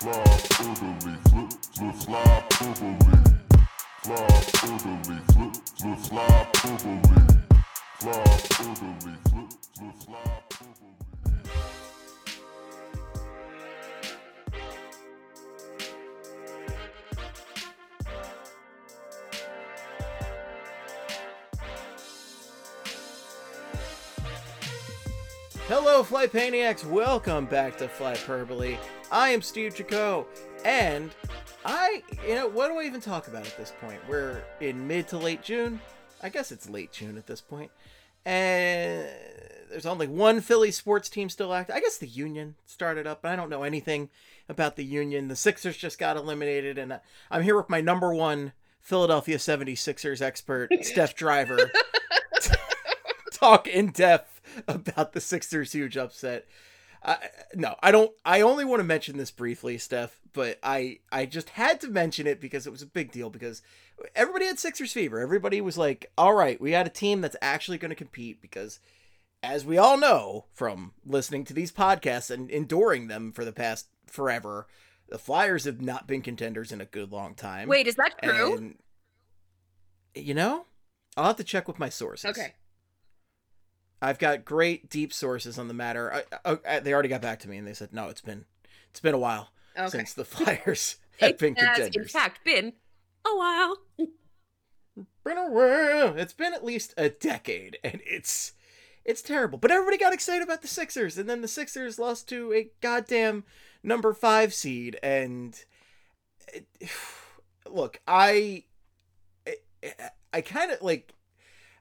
Fly orderly, flip, flip, fly orderly. Fly orderly, flip, flip, fly orderly. Fly orderly, flip, flip, fly Hello, Flight Paniacs. Welcome back to Flyperbole. I am Steve Jaco, and I, you know, what do I even talk about at this point? We're in mid to late June. I guess it's late June at this point. And there's only one Philly sports team still active. I guess the Union started up, but I don't know anything about the Union. The Sixers just got eliminated, and I'm here with my number one Philadelphia 76ers expert, Steph Driver, talk in depth about the Sixers' huge upset. Uh, no, I don't. I only want to mention this briefly, Steph, but I I just had to mention it because it was a big deal because everybody had Sixers fever. Everybody was like, "All right, we got a team that's actually going to compete." Because, as we all know from listening to these podcasts and enduring them for the past forever, the Flyers have not been contenders in a good long time. Wait, is that true? And, you know, I'll have to check with my sources. okay. I've got great deep sources on the matter. I, I, I- they already got back to me and they said no, it's been it's been a while Okay. since the Flyers have It been has, in fact, been a while. Been a while. It's been at least a decade, and it's it's terrible. But everybody got excited about the Sixers, and then the Sixers lost to a goddamn number five seed. And it, look, I I, I kind of like.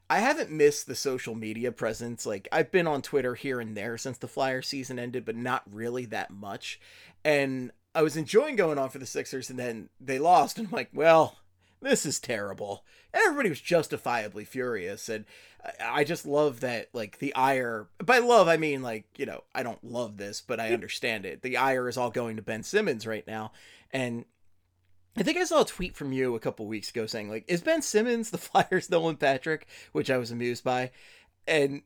I haven't missed the social media presence. Like I've been on Twitter here and there since the Flyer season ended, but not really that much. And I was enjoying going on for the Sixers, and then they lost, and I'm like, well, this is terrible. And everybody was justifiably furious, and I- I just love that, like the ire. By love, I mean like you know, I don't love this, but I understand it. The ire is all going to Ben Simmons right now, and I think I saw a tweet from you a couple weeks ago saying like, "Is Ben Simmons the Flyers Nolan Patrick?" Which I was amused by, and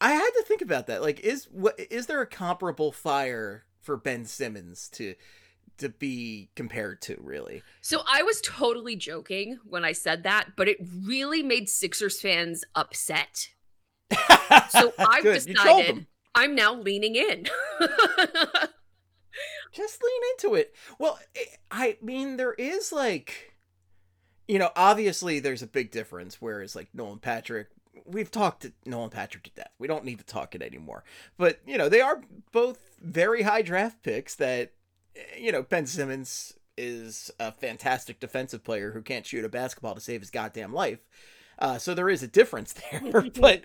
I had to think about that. Like, is what is there a comparable fire for Ben Simmons to to be compared to? Really? So I was totally joking when I said that, but it really made Sixers fans upset. So I've decided. I'm now leaning in. just lean into it. Well, I mean, there is like, you know, obviously there's a big difference. Whereas like Nolan Patrick, we've talked to Nolan Patrick to death. We don't need to talk it anymore. But you know, they are both very high draft picks. That eh, you know, Ben Simmons is a fantastic defensive player who can't shoot a basketball to save his goddamn life. Uh, so there is a difference there, but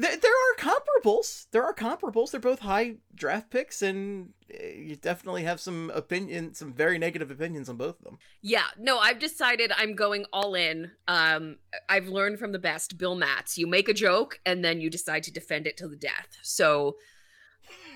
there, there are comparables. There are comparables. They're both high draft picks, and uh, you definitely have some opinion, some very negative opinions on both of them. yeah, no, I've decided I'm going all in. Um, I've learned from the best, Bill Matz. You make a joke and then you decide to defend it to the death. So,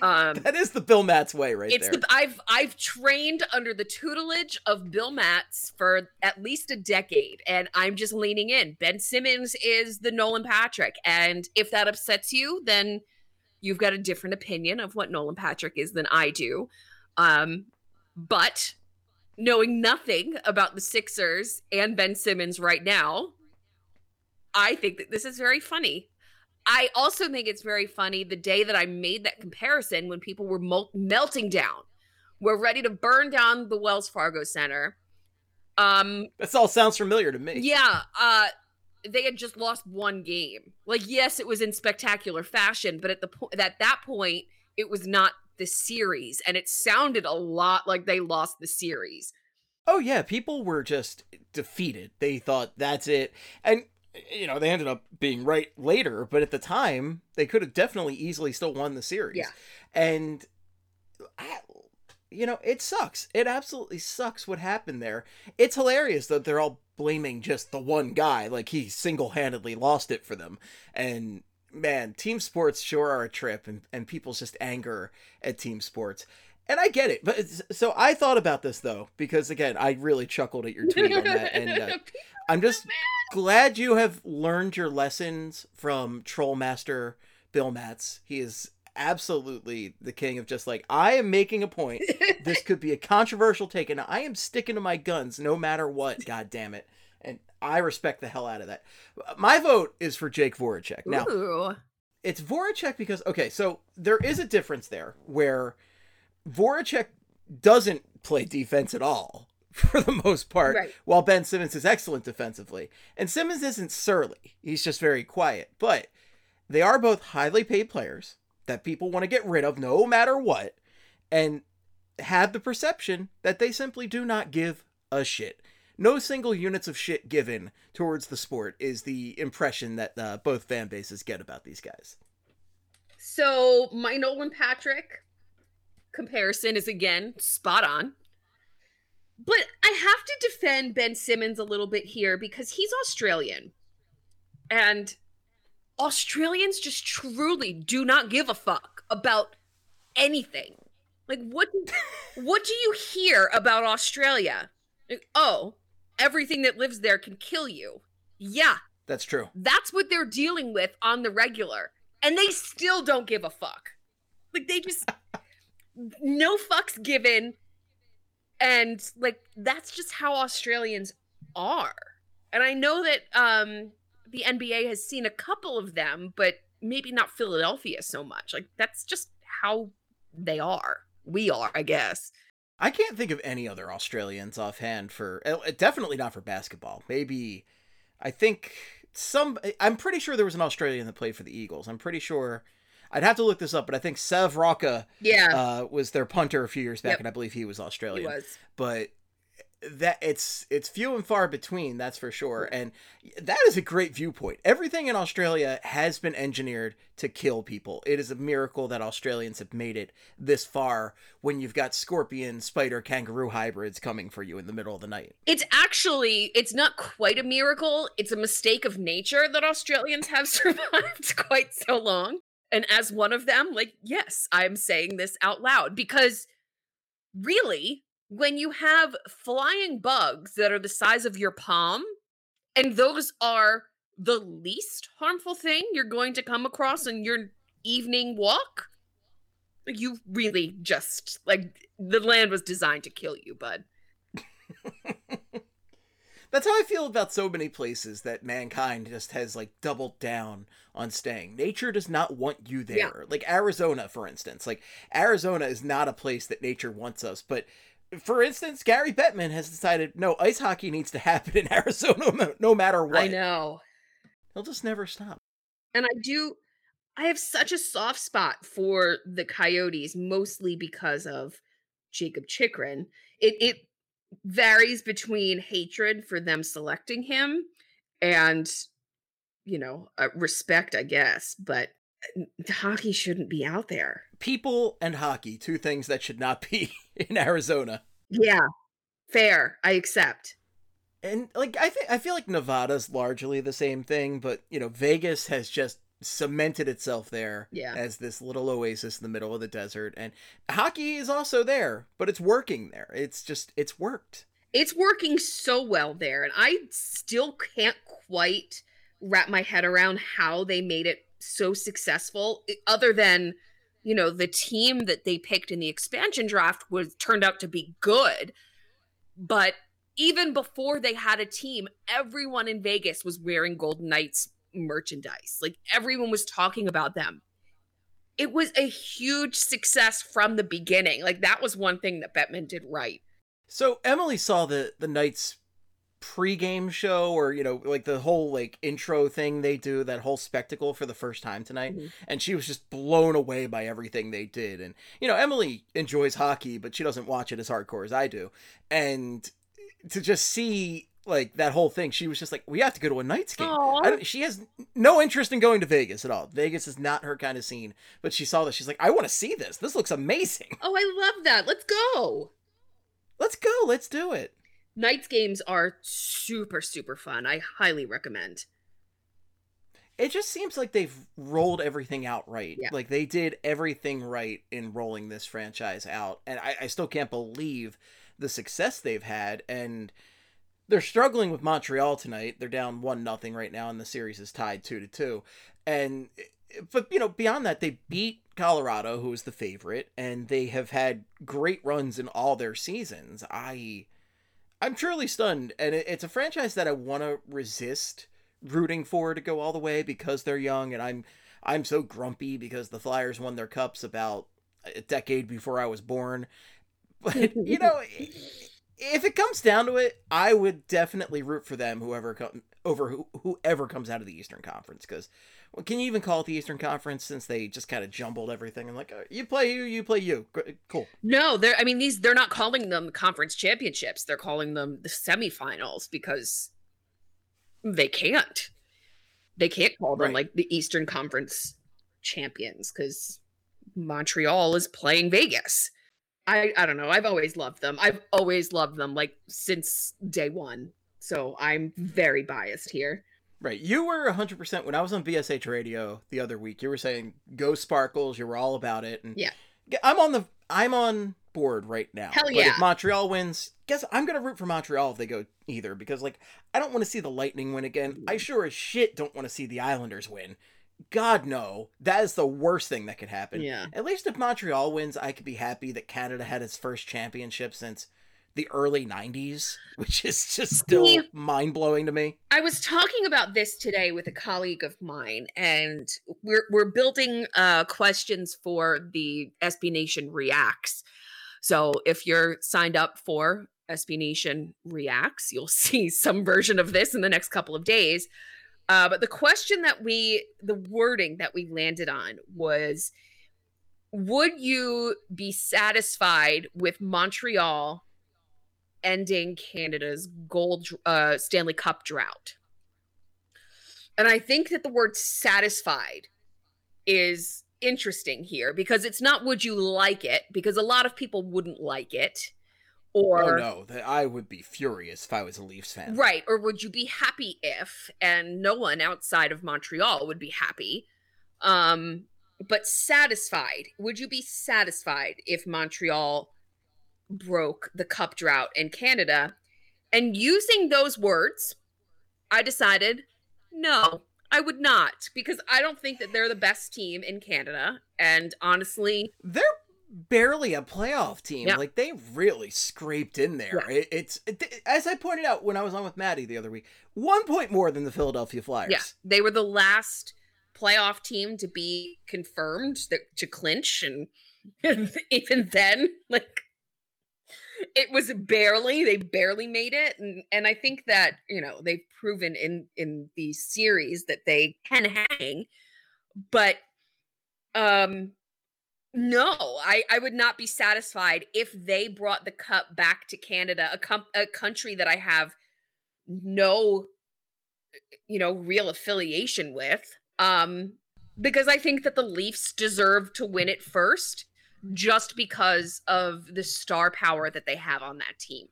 um, That is the Bill Matz way, right it's there. the I've I've trained under the tutelage of Bill Matz for at least a decade, and I'm just leaning in. Ben Simmons is the Nolan Patrick, and if that upsets you, then you've got a different opinion of what Nolan Patrick is than I do. Um, but knowing nothing about the Sixers and Ben Simmons right now, I think that this is very funny. I also think it's very funny the day that I made that comparison when people were mel- melting down. We're ready to burn down the Wells Fargo Center. Um This all sounds familiar to me. yeah, uh they had just lost one game. Like yes, it was in spectacular fashion, but at the po- at that point it was not the series and it sounded a lot like they lost the series. Oh yeah, people were just defeated. They thought that's it, and you know they ended up being right later. But at the time, they could have definitely easily still won the series. Yeah. and I, you know it sucks. It absolutely sucks what happened there. It's hilarious that they're all blaming just the one guy, like he single handedly lost it for them. And man, team sports sure are a trip, and and people's just anger at team sports. And I get it, but so I thought about this though because again, I really chuckled at your tweet on that, and uh, I'm just glad you have learned your lessons from Trollmaster Bill Matz. He is absolutely the king of just like I am making a point. this could be a controversial take, and I am sticking to my guns no matter what. God damn it! And I respect the hell out of that. My vote is for Jake Voracek. Now Ooh. it's Voracek because okay, so there is a difference there where Voracek doesn't play defense at all for the most part, Right. while Ben Simmons is excellent defensively. And Simmons isn't surly; he's just very quiet. But they are both highly paid players that people want to get rid of no matter what, and have the perception that they simply do not give a shit. No single units of shit given towards the sport is the impression that uh, both fan bases get about these guys. So my Nolan Patrick comparison is again spot on. But I have to defend Ben Simmons a little bit here because he's Australian. And Australians just truly do not give a fuck about anything. Like what what do you hear about Australia? Like, oh, everything that lives there can kill you. Yeah, That's true. that's what they're dealing with on the regular. And they still don't give a fuck. Like they just no fucks given. And like that's just how Australians are. And I know that um the NBA has seen a couple of them, but maybe not Philadelphia so much. Like that's just how they are. We are, I guess. I can't think of any other Australians offhand for uh, definitely not for basketball. Maybe I think some I'm pretty sure there was an Australian that played for the Eagles. I'm pretty sure I'd have to look this up, but I think Sav Rocca Yeah, uh, was their punter a few years back, Yep. and I believe he was he Australian. was. But that it's it's few and far between, that's for sure. And that is a great viewpoint. Everything in Australia has been engineered to kill people. It is a miracle that Australians have made it this far when you've got scorpion, spider, kangaroo hybrids coming for you in the middle of the night. It's actually it's not quite a miracle. It's a mistake of nature that Australians have survived quite so long. And as one of them, like yes, I'm saying this out loud because really, when you have flying bugs that are the size of your palm and those are the least harmful thing you're going to come across in your evening walk, you really just like the land was designed to kill you, bud. That's how I feel about so many places that mankind just has like doubled down on staying. Nature does not want you there. Yeah. Like Arizona, for instance. Like Arizona is not a place that nature wants us. But for instance, Gary Bettman has decided no, ice hockey needs to happen in Arizona no- matter what. I know. He'll just never stop. And I do I have such a soft spot for the Coyotes mostly because of Jakob Chychrun. It it varies between hatred for them selecting him and you know, uh, respect I guess, but uh, hockey shouldn't be out there. People and hockey, two things that should not be in Arizona. Yeah. Fair. I accept. And like I think I feel like Nevada's largely the same thing, but you know, Vegas has just cemented itself there Yeah. as this little oasis in the middle of the desert and hockey is also there, but it's working there. It's just it's worked. it's working so well there and i still can't quite wrap my head around how they made it so successful other than you know the team that they picked in the expansion draft was turned out to be good but even before they had a team everyone in vegas was wearing golden knights merchandise. Like everyone was talking about them. It was a huge success from the beginning. Like that was one thing that Bettman did right. So Emily saw the the Knights pre-game show or you know like the whole like intro thing they do that whole spectacle for the first time tonight Mhm. and she was just blown away by everything they did. And you know Emily enjoys hockey but she doesn't watch it as hardcore as I do. And to just see like that whole thing she was just like we have to go to a Knights game Aw. I don't, she has no interest in going to Vegas at all Vegas is not her kind of scene but she saw this she's like I want to see this this looks amazing Oh, I love that. Let's go. let's go let's do it Knights games are super, super fun. I highly recommend. it just seems like they've rolled everything out right. Yeah. Like they did everything right in rolling this franchise out. And I, I still can't believe the success they've had. And they're struggling with Montreal tonight. They're down one nothing right now, and the series is tied two to two. And but you know, beyond that, they beat Colorado, who is the favorite, and they have had great runs in all their seasons. I, I'm truly stunned, and it's a franchise that I want to resist rooting for to go all the way because they're young, and I'm, I'm so grumpy because the Flyers won their cups about a decade before I was born. But you know, if it comes down to it, I would definitely root for them, whoever come over who, whoever comes out of the Eastern Conference, because well, can you even call it the Eastern Conference since they just kind of jumbled everything and like uh, you play you, you play you, cool. No, they're. I mean, these they're not calling them conference championships. They're calling them the semifinals because they can't. They can't call them Right. like the Eastern Conference champions because Montreal is playing Vegas. I I don't know. I've always loved them. I've always loved them like since day one. So I'm very biased here. Right, you were hundred percent when I was on VSH Radio the other week. You were saying go Sparkles, you were all about it, and Yeah. I'm on the I'm on board right now. Hell But yeah. if Montreal wins, guess I'm gonna root for Montreal if they go either because like I don't want to see the Lightning win again. Mm. I sure as shit don't want to see the Islanders win. God no, that is the worst thing that could happen. Yeah. At least if Montreal wins, I could be happy that Canada had its first championship since the early 90s, which is just still mind blowing to me. I was talking about this today with a colleague of mine, and we're we're building uh, questions for the SB Nation Reacts. So if you're signed up for SB Nation Reacts, you'll see some version of this in the next couple of days. Uh, but the question that we, the wording that we landed on was, would you be satisfied with Montreal ending Canada's gold uh, Stanley Cup drought. And I think that the word satisfied is interesting here because it's not would you like it because a lot of people wouldn't like it or oh no, that I would be furious if I was a Leafs fan. Right. Or would you be happy if, and no one outside of Montreal would be happy. Um, but satisfied. Would you be satisfied if Montreal broke the cup drought in Canada? And using those words, I decided no, I would not, because I don't think that they're the best team in Canada. And honestly, They're barely a playoff team. Yeah. Like they really scraped in there. It, it's it, as I pointed out when I was on with Maddie the other week, one point more than the Philadelphia Flyers. Yeah, they were the last playoff team to be confirmed that, to clinch, and even then, like it was barely they barely made it, and and I think that you know they've proven in in the series that they can hang, but um. No, I, I would not be satisfied if they brought the cup back to Canada, a, com- a country that I have no you know real affiliation with um because i think that the leafs deserve to win it first just because of the star power that they have on that team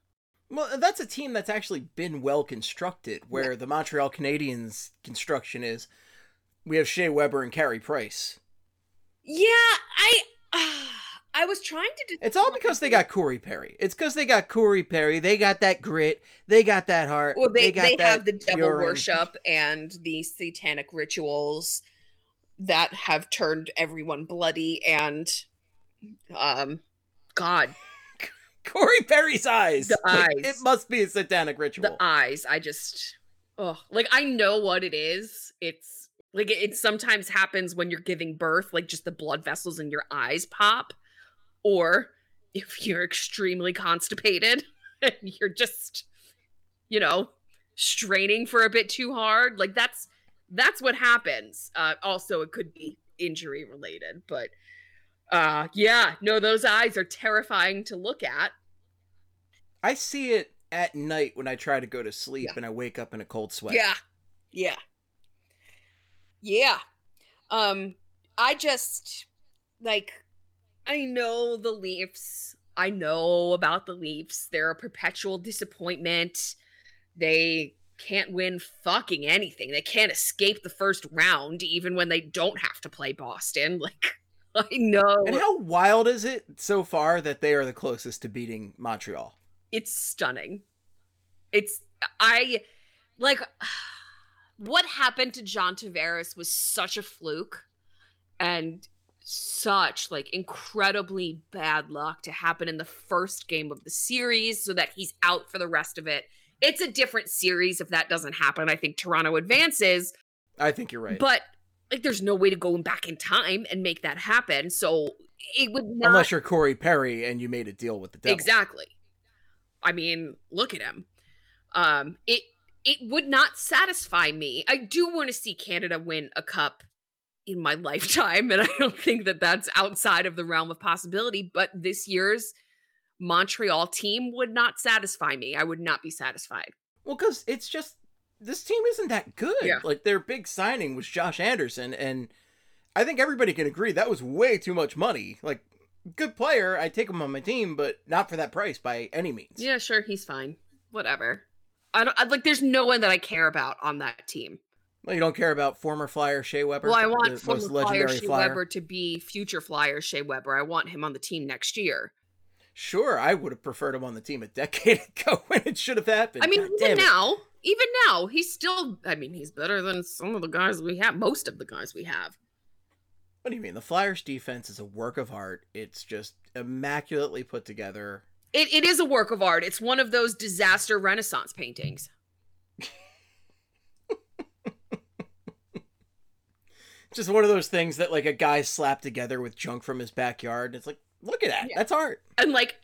Well, that's a team that's actually been well constructed. Where the Montreal Canadiens construction is, we have Shea Weber and Carey Price. yeah i i was trying to It's all because they got Corey Perry. It's because they got Corey Perry. They got that grit. They got that heart. well they, got they, that have the devil urine. worship and the satanic rituals that have turned everyone bloody and um god Corey Perry's eyes. The Like, eyes. it must be a satanic ritual. the eyes i just oh like i know what it is it's like it, it sometimes happens when you're giving birth like just the blood vessels in your eyes pop or if you're extremely constipated and you're just you know straining for a bit too hard like that's that's what happens uh also it could be injury related but uh yeah no those eyes are terrifying to look at I see it at night when I try to go to sleep Yeah. and I wake up in a cold sweat. Yeah. Yeah. Yeah. Um I just like I know the Leafs. I know about the Leafs. They're a perpetual disappointment. They can't win fucking anything. They can't escape the first round even when they don't have to play Boston. Like I know And how wild is it so far that they are the closest to beating Montreal? it's stunning. It's I like what happened to John Tavares was such a fluke. and such like incredibly bad luck to happen in the first game of the series so that he's out for the rest of it. It's a different series if that doesn't happen. I think Toronto advances, I think you're right. but like there's no way to go back in time and make that happen. So it would not Unless you're Corey Perry and you made a deal with the devil. Exactly. I mean, look at him. Um, it it would not satisfy me. I do want to see Canada win a cup in my lifetime, and I don't think that that's outside of the realm of possibility. But this year's Montreal team would not satisfy me. I would not be satisfied. Well, because it's just this team isn't that good. Yeah. Like their big signing was Josh Anderson, and I think everybody can agree that was way too much money. Like, good player, I take him on my team, but not for that price by any means. Yeah, sure, he's fine. Whatever. I don't I, like. There's no one that I care about on that team. Well, you don't care about former flyer Shea Weber. Well, I want former flyer Shea flyer? Weber to be future flyer Shea Weber. I want him on the team next year. Sure, I would have preferred him on the team a decade ago when it should have happened. I mean, God even now, even now, he's still. I mean, he's better than some of the guys we have. Most of the guys we have. What do you mean? The Flyers' defense is a work of art. It's just immaculately put together. It, it is a work of art. It's one of those disaster Renaissance paintings. Just one of those things that like a guy slapped together with junk from his backyard. It's like, look at that. Yeah. That's art. And like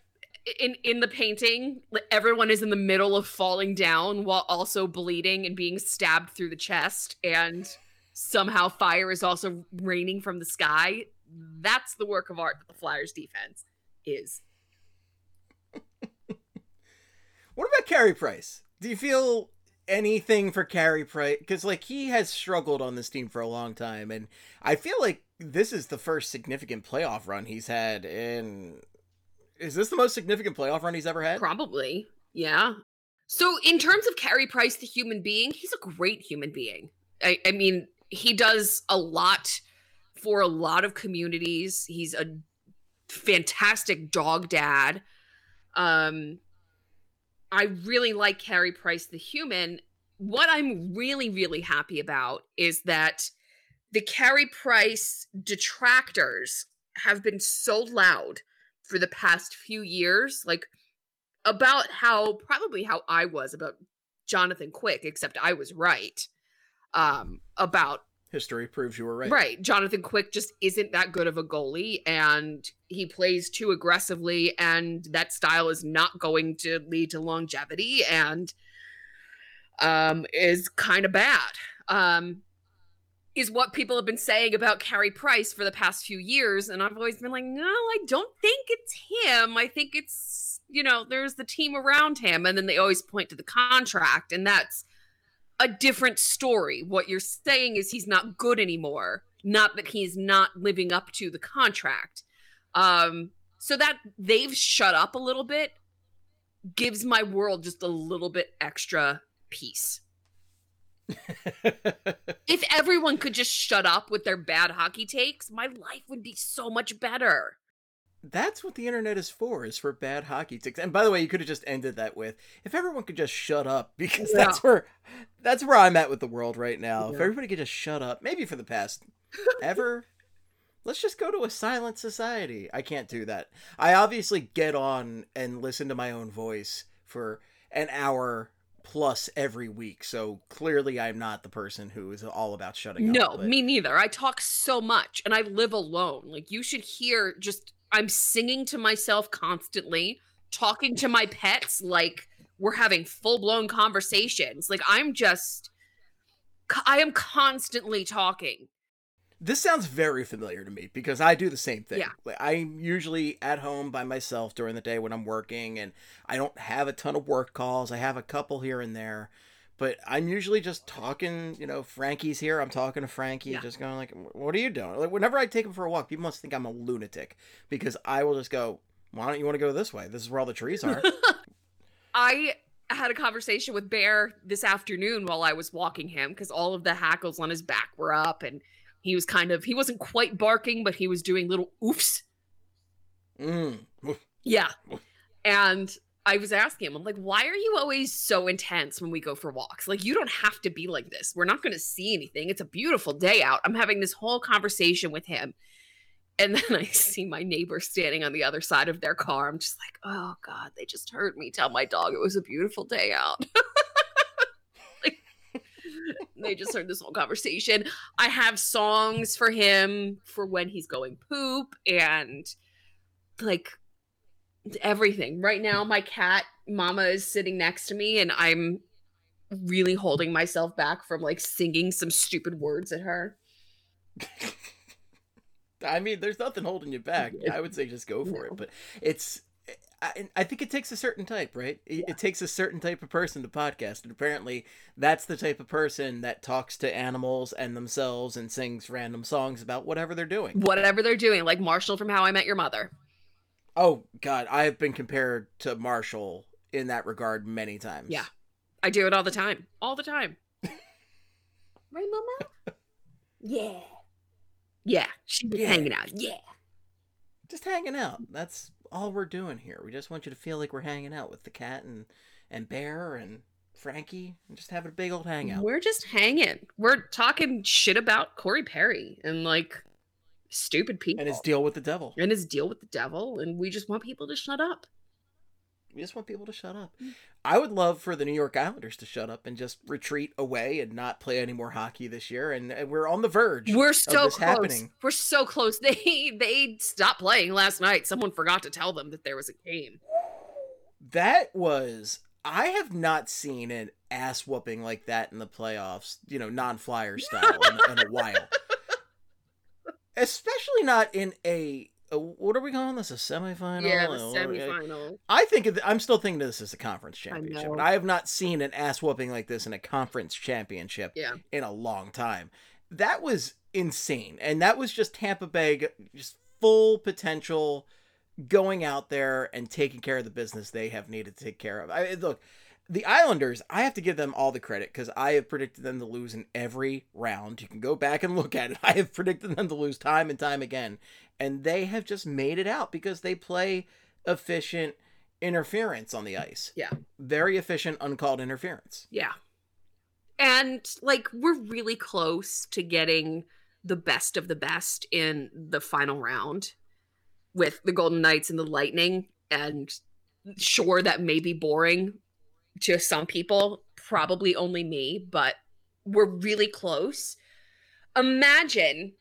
in in the painting, everyone is in the middle of falling down while also bleeding and being stabbed through the chest, and somehow fire is also raining from the sky. That's the work of art that the Flyers defense is. What about Carey Price? Do you feel anything for Carey Price? Because like he has struggled on this team for a long time, and I feel like this is the first significant playoff run he's had. In is this the most significant playoff run he's ever had? Probably. Yeah. So, in terms of Carey Price, the human being, he's a great human being. I, I mean, he does a lot for a lot of communities. He's a fantastic dog dad. Um, I really like Carey Price, the human. What I'm really, really happy about is that the Carey Price detractors have been so loud for the past few years, like about how probably how I was about Jonathan Quick, except I was right. Um, about History proves you were right. right. Jonathan Quick just isn't that good of a goalie and he plays too aggressively and that style is not going to lead to longevity and um is kind of bad. Um is what people have been saying about Carey Price for the past few years and I've always been like, "No, I don't think it's him. I think it's, you know, there's the team around him." And then they always point to the contract and that's a different story. What you're saying is he's not good anymore, not that he's not living up to the contract. Um, so that they've shut up a little bit gives my world just a little bit extra peace. If everyone could just shut up with their bad hockey takes, my life would be so much better. That's what the internet is for, is for bad hockey ticks. And by the way, you could have just ended that with if everyone could just shut up, because Yeah. that's where that's where I'm at with the world right now. If everybody could just shut up, maybe for the past ever. Let's just go to a silent society. I can't do that. I obviously get on and listen to my own voice for an hour plus every week. So clearly I'm not the person who is all about shutting No, up. but- me neither. I talk so much and I live alone. Like you should hear just I'm singing to myself constantly, talking to my pets like we're having full-blown conversations. Like I'm just I am constantly talking. This sounds very familiar to me because I do the same thing. Yeah. Like, I'm usually at home by myself during the day when I'm working, and I don't have a ton of work calls. I have a couple here and there, but I'm usually just talking. You know, Frankie's here. I'm talking to Frankie, Yeah. just going like, "What are you doing?" Like whenever I take him for a walk, people must think I'm a lunatic because I will just go, "Why don't you want to go this way? This is where all the trees are." I had a conversation with Bear this afternoon while I was walking him because all of the hackles on his back were up and he was kind of he wasn't quite barking, but he was doing little oofs mm. Yeah. And I was asking him, I'm like, why are you always so intense when we go for walks? Like, you don't have to be like this. We're not going to see anything. It's a beautiful day out. I'm having this whole conversation with him. And then I see my neighbor standing on the other side of their car. I'm just like, oh God, they just heard me tell my dog it was a beautiful day out. like, they just heard this whole conversation. I have songs for him for when he's going poop and like everything. Right now, my cat Mama is sitting next to me, and I'm really holding myself back from like singing some stupid words at her. I mean, there's nothing holding you back. I would say just go for it, but it's. I, I think it takes a certain type, right? It, it takes a certain type of person to podcast, and apparently, that's the type of person that talks to animals and themselves and sings random songs about whatever they're doing. Whatever they're doing, like Marshall from How I Met Your Mother. Oh God, I have been compared to Marshall in that regard many times. Yeah. I do it all the time. All the time. right, Mama? Yeah. Yeah. She's Yeah. hanging out. Yeah. just hanging out. That's all we're doing here. We just want you to feel like we're hanging out with the cat and and Bear and Frankie and just having a big old hangout. We're just hanging. We're talking shit about Corey Perry and like stupid people and his deal with the devil. and his deal with the devil. And we just want people to shut up. We just want people to shut up. Mm. I would love for the New York Islanders to shut up and just retreat away and not play any more hockey this year. And, and we're on the verge. We're so close. happening. We're so close. They they stopped playing last night. Someone forgot to tell them that there was a game. That was. I have not seen an ass whooping like that in the playoffs, you know, non flyer style, in, in a while. Especially not in a. a- what are we calling this? A semifinal? yeah, semifinal. I think of, I'm still thinking this is a conference championship, know. I have not seen an ass whooping like this in a conference championship Yeah. in a long time. That was insane, and that was just Tampa Bay, just full potential, going out there and taking care of the business they have needed to take care of. I look, the Islanders, I have to give them all the credit because I have predicted them to lose in every round. You can go back and look at it. I have predicted them to lose time and time again, and they have just made it out because they play efficient interference on the ice. Yeah. Very efficient uncalled interference. Yeah. And like we're really close to getting the best of the best in the final round with the Golden Knights and the Lightning. And sure, that may be boring to some people, probably only me, but we're really close. Imagine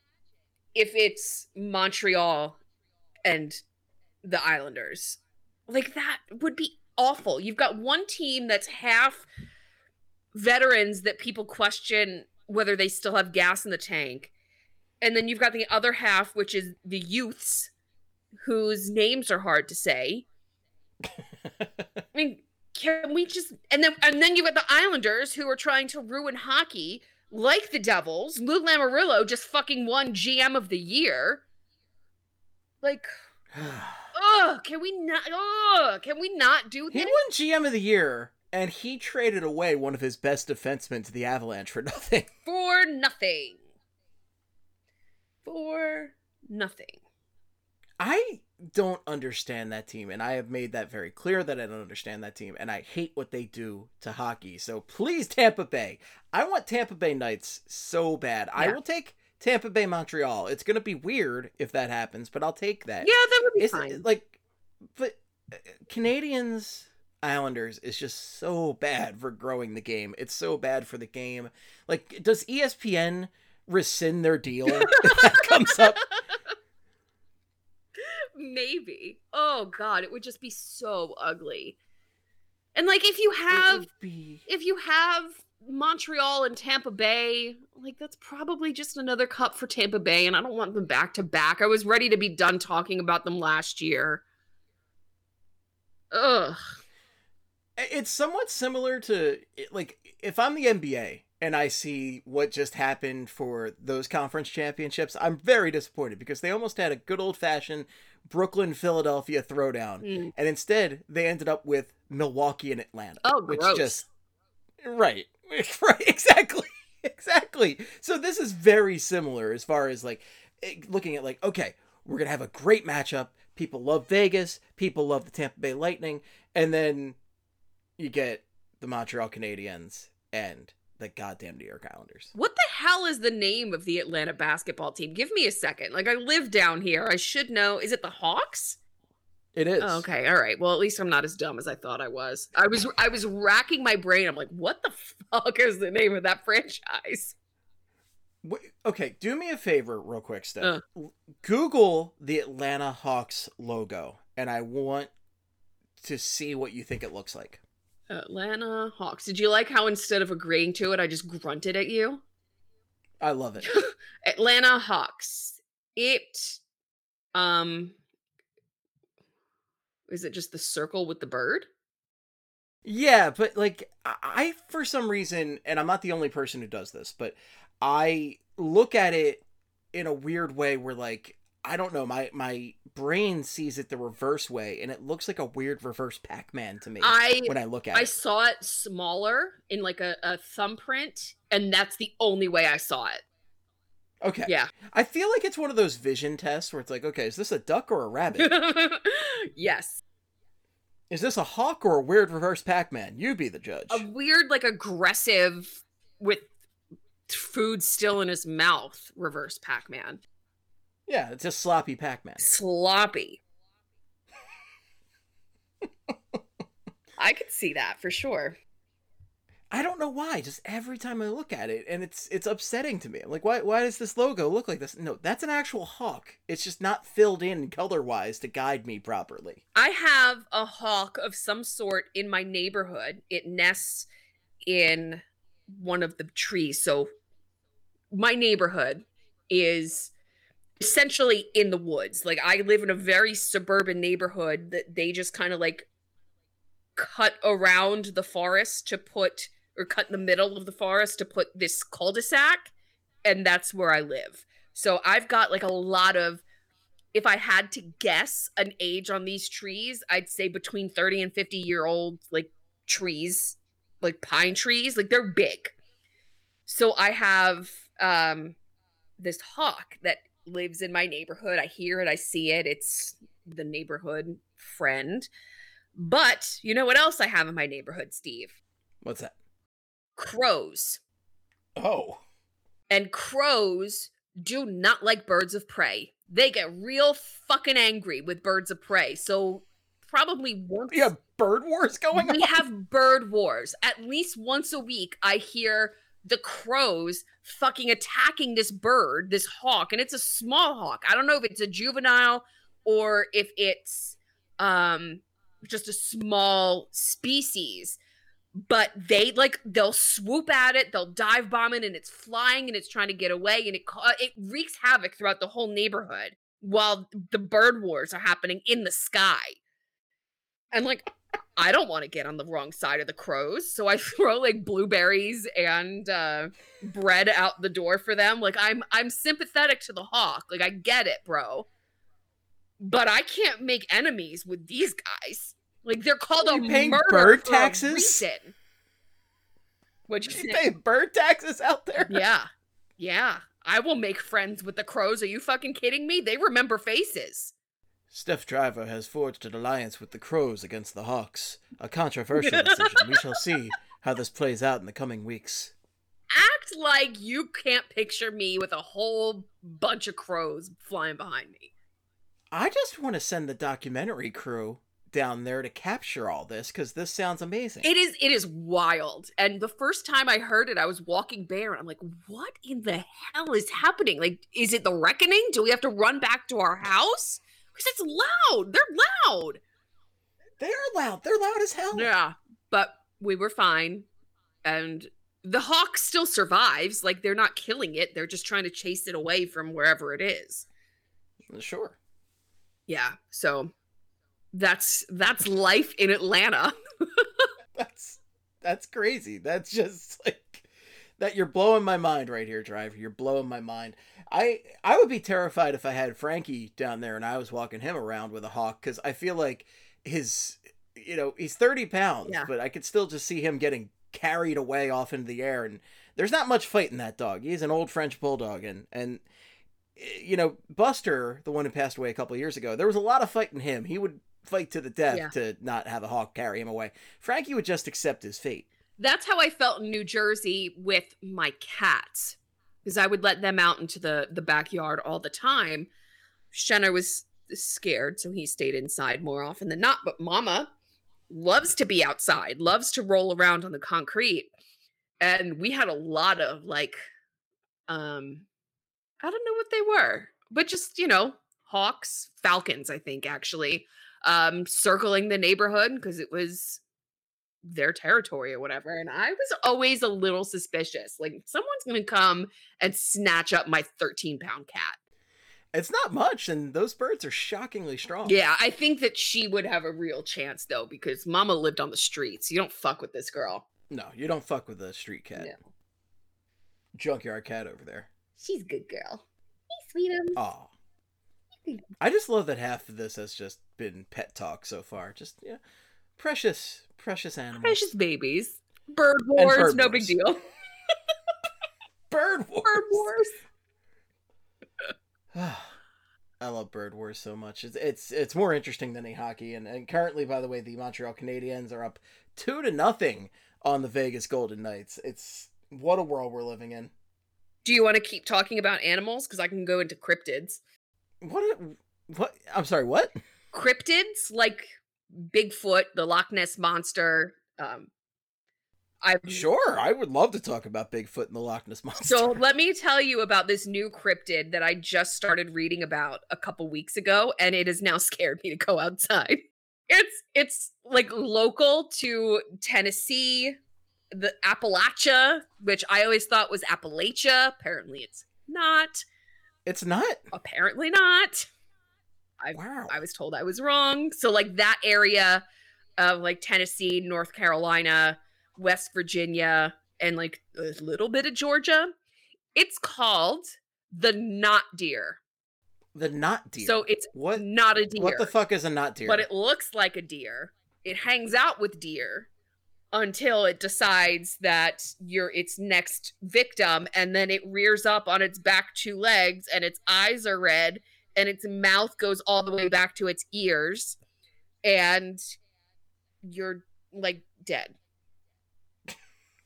if it's Montreal and the Islanders. Like that would be awful. You've got one team that's half veterans that people question whether they still have gas in the tank. And then you've got the other half, which is the youths whose names are hard to say. I mean, can we just and then and then you got the Islanders who are trying to ruin hockey like the Devils. Lou Lamoriello just fucking won GM of the year. Like, oh, can we not Oh, can we not do that? He this? won GM of the year, and he traded away one of his best defensemen to the Avalanche for nothing. for nothing. For nothing. I don't understand that team, and I have made that very clear that I don't understand that team, and I hate what they do to hockey. So please, Tampa Bay. I want Tampa Bay Knights so bad. I will take Tampa Bay Montreal. It's going to be weird if that happens, but I'll take that. Yeah, that would be It's fine. like, but uh, Canadians Islanders is just so bad for growing the game. It's so bad for the game. Like, does ESPN rescind their deal if that comes up? Maybe. Oh god, it would just be so ugly. And like if you have if you have Montreal and Tampa Bay, like that's probably just another cup for Tampa Bay and I don't want them back to back. I was ready to be done talking about them last year. Ugh. It's somewhat similar to like if I'm the NBA and I see what just happened for those conference championships, I'm very disappointed because they almost had a good old fashioned Brooklyn Philadelphia throwdown, Mm. and instead they ended up with Milwaukee and Atlanta. Oh, which gross. just right, right, exactly, exactly. So this is very similar as far as like eh, looking at like okay, we're gonna have a great matchup People love Vegas. People love the Tampa Bay Lightning. And then you get the Montreal Canadiens and the goddamn New York Islanders. What the hell is the name of the Atlanta basketball team? Give me a second. Like I live down here. I should know. Is it the Hawks? It is. Oh, okay, all right. Well, at least I'm not as dumb as I thought I was. I was I was racking my brain. I'm like, what the fuck is the name of that franchise? Wait, okay, do me a favor, real quick, Steph. Uh. Google the Atlanta Hawks logo, and I want to see what you think it looks like. Atlanta Hawks. Did you like how instead of agreeing to it, I just grunted at you? I love it. Atlanta Hawks. It um is it just the circle with the bird? Yeah, but like I- for some reason, and I'm not the only person who does this, but I look at it in a weird way where like I don't know, my my brain sees it the reverse way and it looks like a weird reverse Pac-Man to me I when I look at I it. I saw it smaller in like a, a thumbprint, and that's the only way I saw it. Okay. Yeah. I feel like it's one of those vision tests where it's like, okay, is this a duck or a rabbit? yes. is this a hawk or a weird reverse Pac-Man? You be the judge. A weird, like aggressive with food still in his mouth, reverse Pac Man. Yeah, it's a sloppy Pac-Man. Sloppy. I could see that for sure. I don't know why. Just every time I look at it, and it's it's upsetting to me. I'm like, why why does this logo look like this? No, that's an actual hawk. It's just not filled in color wise to guide me properly. I have a hawk of some sort in my neighborhood. It nests in one of the trees. So my neighborhood is essentially in the woods. Like I live in a very suburban neighborhood that they just kind of like cut around the forest to put or cut in the middle of the forest to put this cul-de-sac and that's where I live. So I've got like a lot of if I had to guess an age on these trees, I'd say between 30 and 50 year old like trees, like pine trees, like they're big. So I have um this hawk that lives in my neighborhood. I hear it, I see it. It's the neighborhood friend. But you know what else I have in my neighborhood, Steve? What's that? Crows. Oh, And crows do not like birds of prey. They get real fucking angry with birds of prey. So probably once we have bird wars going we on. We have bird wars. At least once a week, I hear the crows fucking attacking this bird, this hawk, and it's a small hawk. I don't know if it's a juvenile or if it's um just a small species. But they like they'll swoop at it, they'll dive bomb it, and it's flying and it's trying to get away, and it it wreaks havoc throughout the whole neighborhood while the bird wars are happening in the sky. And like I don't want to get on the wrong side of the crows, so I throw like blueberries and uh, bread out the door for them. Like I'm I'm sympathetic to the hawk. Like I get it, bro. But I can't make enemies with these guys. Like they're called Are a paying murder bird for a taxes? reason. What'd you you say? pay bird taxes out there? Yeah, yeah. I will make friends with the crows. Are you fucking kidding me? They remember faces. Steph Driver has forged an alliance with the Crows against the Hawks. A controversial decision. we shall see how this plays out in the coming weeks. Act like you can't picture me with a whole bunch of crows flying behind me. I just want to send the documentary crew down there to capture all this because this sounds amazing. It is it is wild. And the first time I heard it, I was walking Bear and I'm like, what in the hell is happening? Like, is it the reckoning? Do we have to run back to our house? Because it's loud. They're loud. They're loud. They're loud as hell. Yeah. But we were fine. And the hawk still survives. Like they're not killing it. They're just trying to chase it away from wherever it is. Sure. Yeah. So that's that's life in Atlanta. That's that's crazy. That's just like that you're blowing my mind right here, driver. You're blowing my mind. I I would be terrified if I had Frankie down there and I was walking him around with a hawk because I feel like his you know he's 30 pounds, Yeah. but I could still just see him getting carried away off into the air and there's not much fight in that dog. He's an old French bulldog and and eh, you know, Buster, the one who passed away a couple years ago, there was a lot of fight in him. He would fight to the death Yeah. to not have a hawk carry him away. Frankie would just accept his fate. That's how I felt in New Jersey with my cats. Because I would let them out into the, the backyard all the time. Shenna was scared, so he stayed inside more often than not. But Mama loves to be outside, loves to roll around on the concrete. And we had a lot of like um I don't know what they were, but just, you know, hawks, falcons, I think actually, um circling the neighborhood because it was their territory or whatever. And I was always a little suspicious. Like someone's gonna come and snatch up my 13 pound cat. It's not much, and those birds are shockingly strong. Yeah, I think that she would have a real chance though, because mama lived on the streets. You don't fuck with this girl. No, you don't fuck with a street cat. No. Junkyard cat over there. She's a good girl. Hey, sweetum. Aw. I just love that half of this has just been pet talk so far. Just yeah, precious, precious animals. Precious babies. Bird wars, bird no wars. big deal. bird wars. Bird wars. I love Bird Wars so much. It's it's it's more interesting than a hockey. And, and currently, by the way, the Montreal Canadiens are up two to nothing on the Vegas Golden Knights. It's what a world we're living in. Do you want to keep talking about animals? Because I can go into cryptids. What? What? I'm sorry. What? Cryptids like Bigfoot, the Loch Ness monster. Um, I've Sure, I would love to talk about Bigfoot and the Loch Ness monster. So let me tell you about this new cryptid that I just started reading about a couple weeks ago, and it has now scared me to go outside. It's it's like local to Tennessee, the Appalachia, which I always thought was Appalachia. Apparently, it's not. it's not. Apparently, not. I Wow. I was told I was wrong. So like that area of like Tennessee, North Carolina, West Virginia, and like a little bit of Georgia. It's called the not deer. the not deer. So it's what? not a deer. What the fuck is a not deer? But it looks like a deer. It hangs out with deer until it decides that you're its next victim and then it rears up on its back two legs and its eyes are red and its mouth goes all the way back to its ears and you're like dead.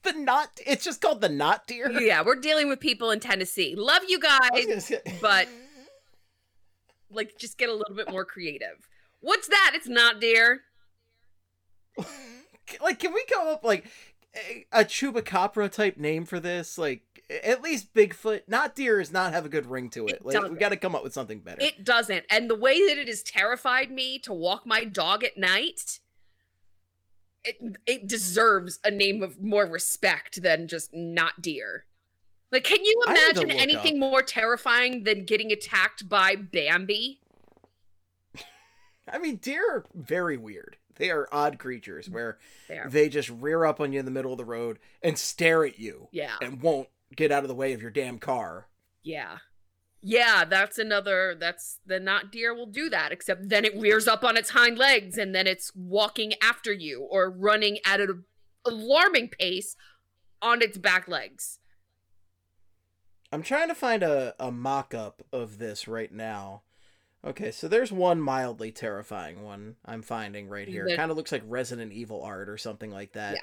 the not. It's just called the not deer. yeah, we're dealing with people in Tennessee. Love you guys. say- but- Like just get a little bit more creative. What's that? It's not deer. like, can we come up like a, chupacabra type name for this? Like, at least Bigfoot, not deer, does not have a good ring to it. It like, we got to come up with something better. It doesn't. And the way that it has terrified me to walk my dog at night, it it deserves a name of more respect than just not deer. Like, can you I need to imagine anything more terrifying than getting attacked by Bambi? I mean, deer are very weird. They are odd creatures where There. they just rear up on you in the middle of the road and stare at you Yeah. and won't get out of the way of your damn car. Yeah. Yeah, that's another that's the not deer will do that, except then it rears up on its hind legs and then it's walking after you or running at an alarming pace on its back legs. I'm trying to find a, a mock up of this right now. Okay, so there's one mildly terrifying one I'm finding right here. Kind of looks like Resident Evil art or something like that. Yeah.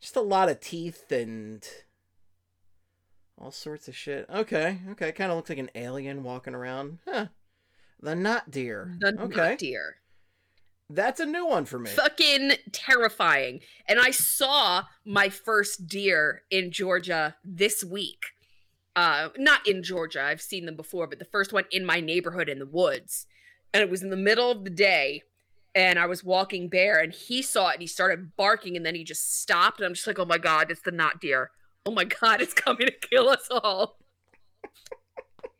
Just a lot of teeth and all sorts of shit. Okay, okay. Kind of looks like an alien walking around. Huh. The not deer. The okay. not deer. That's a new one for me. Fucking terrifying. And I saw my first deer in Georgia this week. Uh not in Georgia. I've seen them before, but the first one in my neighborhood in the woods. And it was in the middle of the day and I was walking bare and he saw it and he started barking and then he just stopped and I'm just like, "Oh my god, it's the not deer. Oh my god, it's coming to kill us all."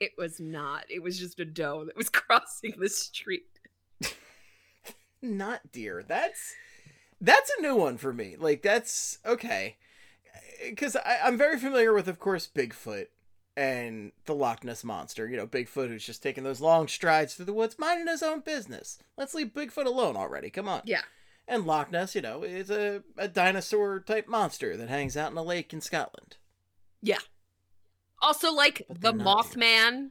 it was not. It was just a doe that was crossing the street. not deer. That's that's a new one for me. Like that's okay, because I'm very familiar with, of course, Bigfoot and the Loch Ness monster. You know, Bigfoot who's just taking those long strides through the woods, minding his own business. Let's leave Bigfoot alone already. Come on. Yeah. And Loch Ness, you know, is a, a dinosaur type monster that hangs out in a lake in Scotland. Yeah. Also, like But the Mothman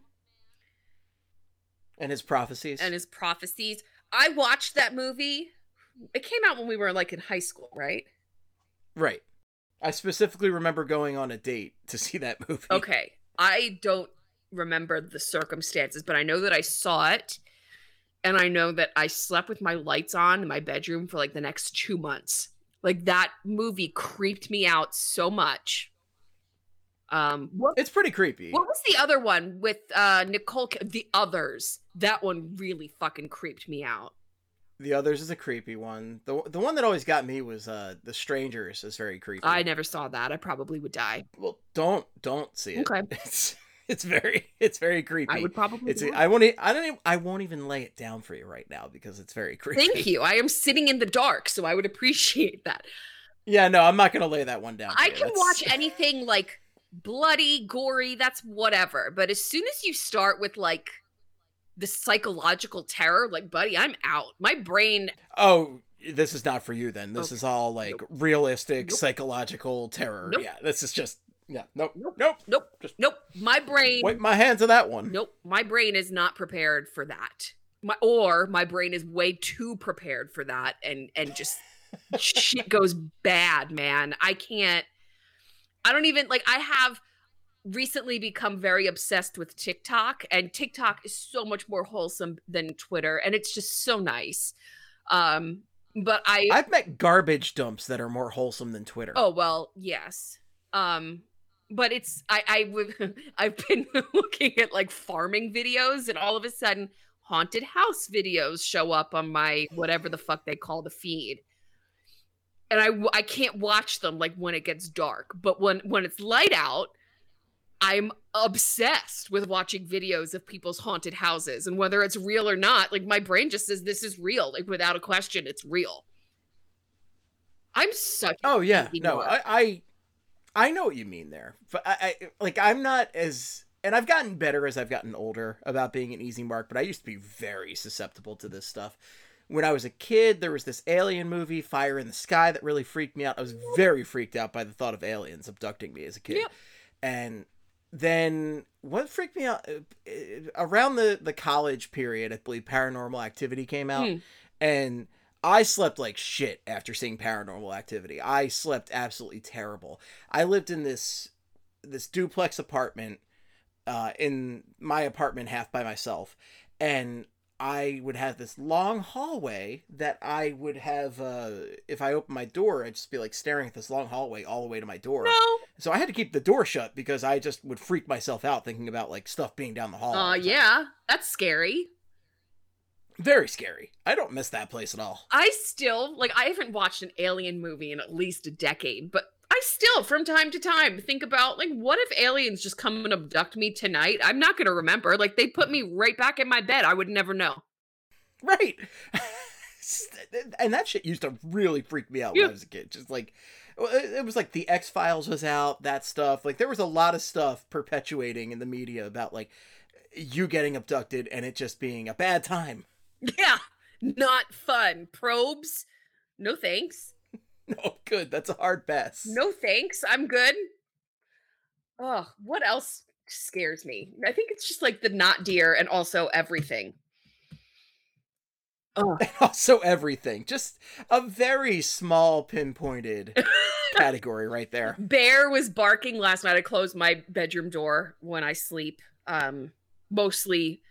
And his prophecies. and his prophecies. I watched that movie. It came out when we were like in high school, right? right. I specifically remember going on a date to see that movie. Okay. I don't remember the circumstances, but I know that I saw it. And I know that I slept with my lights on in my bedroom for like the next two months. Like that movie creeped me out so much. Um, what, It's pretty creepy. what was the other one with uh Nicole? The others. That one really fucking creeped me out. The others is a creepy one. The the one that always got me was uh The Strangers is very creepy. I never saw that. I probably would die. well, don't don't see it. Okay. It's it's very it's very creepy. I would probably. It's. I won't I don't even, I won't even lay it down for you right now because it's very creepy. Thank you. I am sitting in the dark, so I would appreciate that. Yeah, no, I'm not gonna lay that one down. I you. can That's- watch anything like bloody, gory, that's whatever. But as soon as you start with like the psychological terror, like, buddy, I'm out. My brain, Oh, this is not for you then. This Okay. is all like realistic Nope. psychological terror. Nope. Yeah, this is just yeah. Nope. Nope. Nope. nope, Just- nope. My brain, Wipe my hands of that one. nope. My brain is not prepared for that. My, or my brain is way too prepared for that and and just shit goes bad man i can't i don't even like i have recently become very obsessed with tiktok and tiktok is so much more wholesome than twitter and it's just so nice um but i I've met garbage dumps that are more wholesome than Twitter. oh well yes um but it's i i would i've been looking at like farming videos and all of a sudden haunted house videos show up on my whatever the fuck they call the feed. And I I can't watch them like when it gets dark but when when it's light out i'm obsessed with watching videos of people's haunted houses and whether it's real or not like my brain just says this is real like without a question it's real. I'm such Oh yeah, no. I, I I know what you mean there. But I, I like I'm not as and I've gotten better as I've gotten older about being an easy mark, but I used to be very susceptible to this stuff. When I was a kid, there was this alien movie, Fire in the Sky, that really freaked me out. I was very freaked out by the thought of aliens abducting me as a kid. Yeah. And then what freaked me out uh, around the the college period, I believe Paranormal Activity came out, Hmm. and I slept like shit after seeing Paranormal Activity. I slept absolutely terrible. I lived in this this duplex apartment uh, in my apartment half by myself, and I would have this long hallway that I would have. Uh, if I opened my door, I'd just be like staring at this long hallway all the way to my door. no So I had to keep the door shut because I just would freak myself out thinking about like stuff being down the hall. Oh Uh, yeah, that's scary. Very scary. I don't miss that place at all. I still like. I haven't watched an alien movie in at least a decade, but I still, from time to time, think about like, what if aliens just come and abduct me tonight? I'm not gonna remember. Like, they put me right back in my bed. I would never know. Right. and that shit used to really freak me out when I was a kid. Just like it it was like the X Files was out, that stuff. Like there was a lot of stuff perpetuating in the media about like you getting abducted and it just being a bad time. Yeah, not fun. Probes. No thanks. No, good. That's a hard pass. No thanks. I'm good. Oh, what else scares me? I think it's just like the not deer and also everything. Oh, And also everything. Just a very small pinpointed category right there. Bear was barking last night. I closed my bedroom door when I sleep. Um, mostly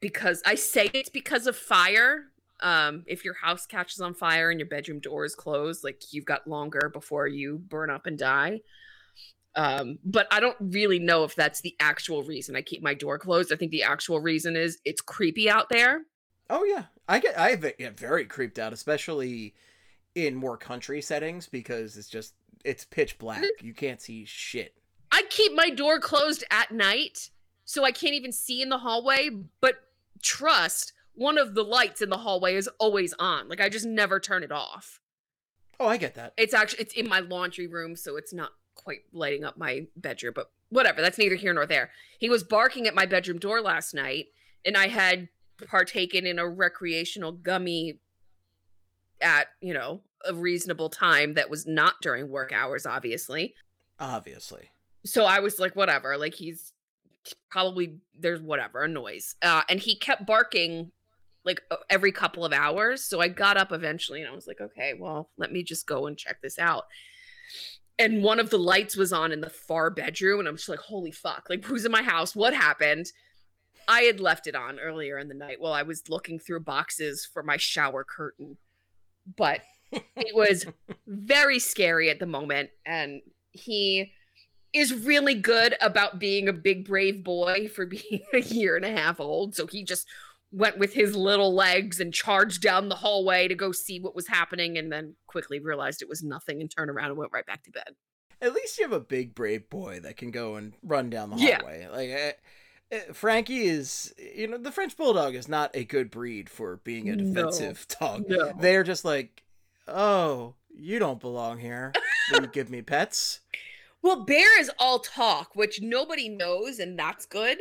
because I say it's because of fire. Um, if your house catches on fire and your bedroom door is closed, like you've got longer before you burn up and die. Um, but I don't really know if that's the actual reason I keep my door closed. I think the actual reason is it's creepy out there. Oh yeah, I get I get very creeped out, especially in more country settings because it's just it's pitch black. You can't see shit. I keep my door closed at night so I can't even see in the hallway, but trust one of the lights in the hallway is always on. Like I just never turn it off. Oh, I get that. It's actually it's in my laundry room so it's not quite lighting up my bedroom, but whatever, that's neither here nor there. He was barking at my bedroom door last night and I had partaken in a recreational gummy at, you know, a reasonable time that was not during work hours obviously Obviously. so I was like, whatever. Like he's probably there's whatever a noise uh and he kept barking like every couple of hours so i got up eventually and i was like okay well let me just go and check this out. And one of the lights was on in the far bedroom and i'm just like holy fuck like who's in my house? What happened? I had left it on earlier in the night while i was looking through boxes for my shower curtain but it was very scary at the moment and he is really good about being a big brave boy for being a year and a half old so he just went with his little legs and charged down the hallway to go see what was happening and then quickly realized it was nothing and turned around and went right back to bed At least you have a big brave boy that can go and run down the hallway. Yeah. Like uh, uh, Frankie is, you know, the French bulldog is not a good breed for being a No. defensive dog. no They're just like, oh, you don't belong here. Will you give me pets? Well bear is all talk which nobody knows and that's good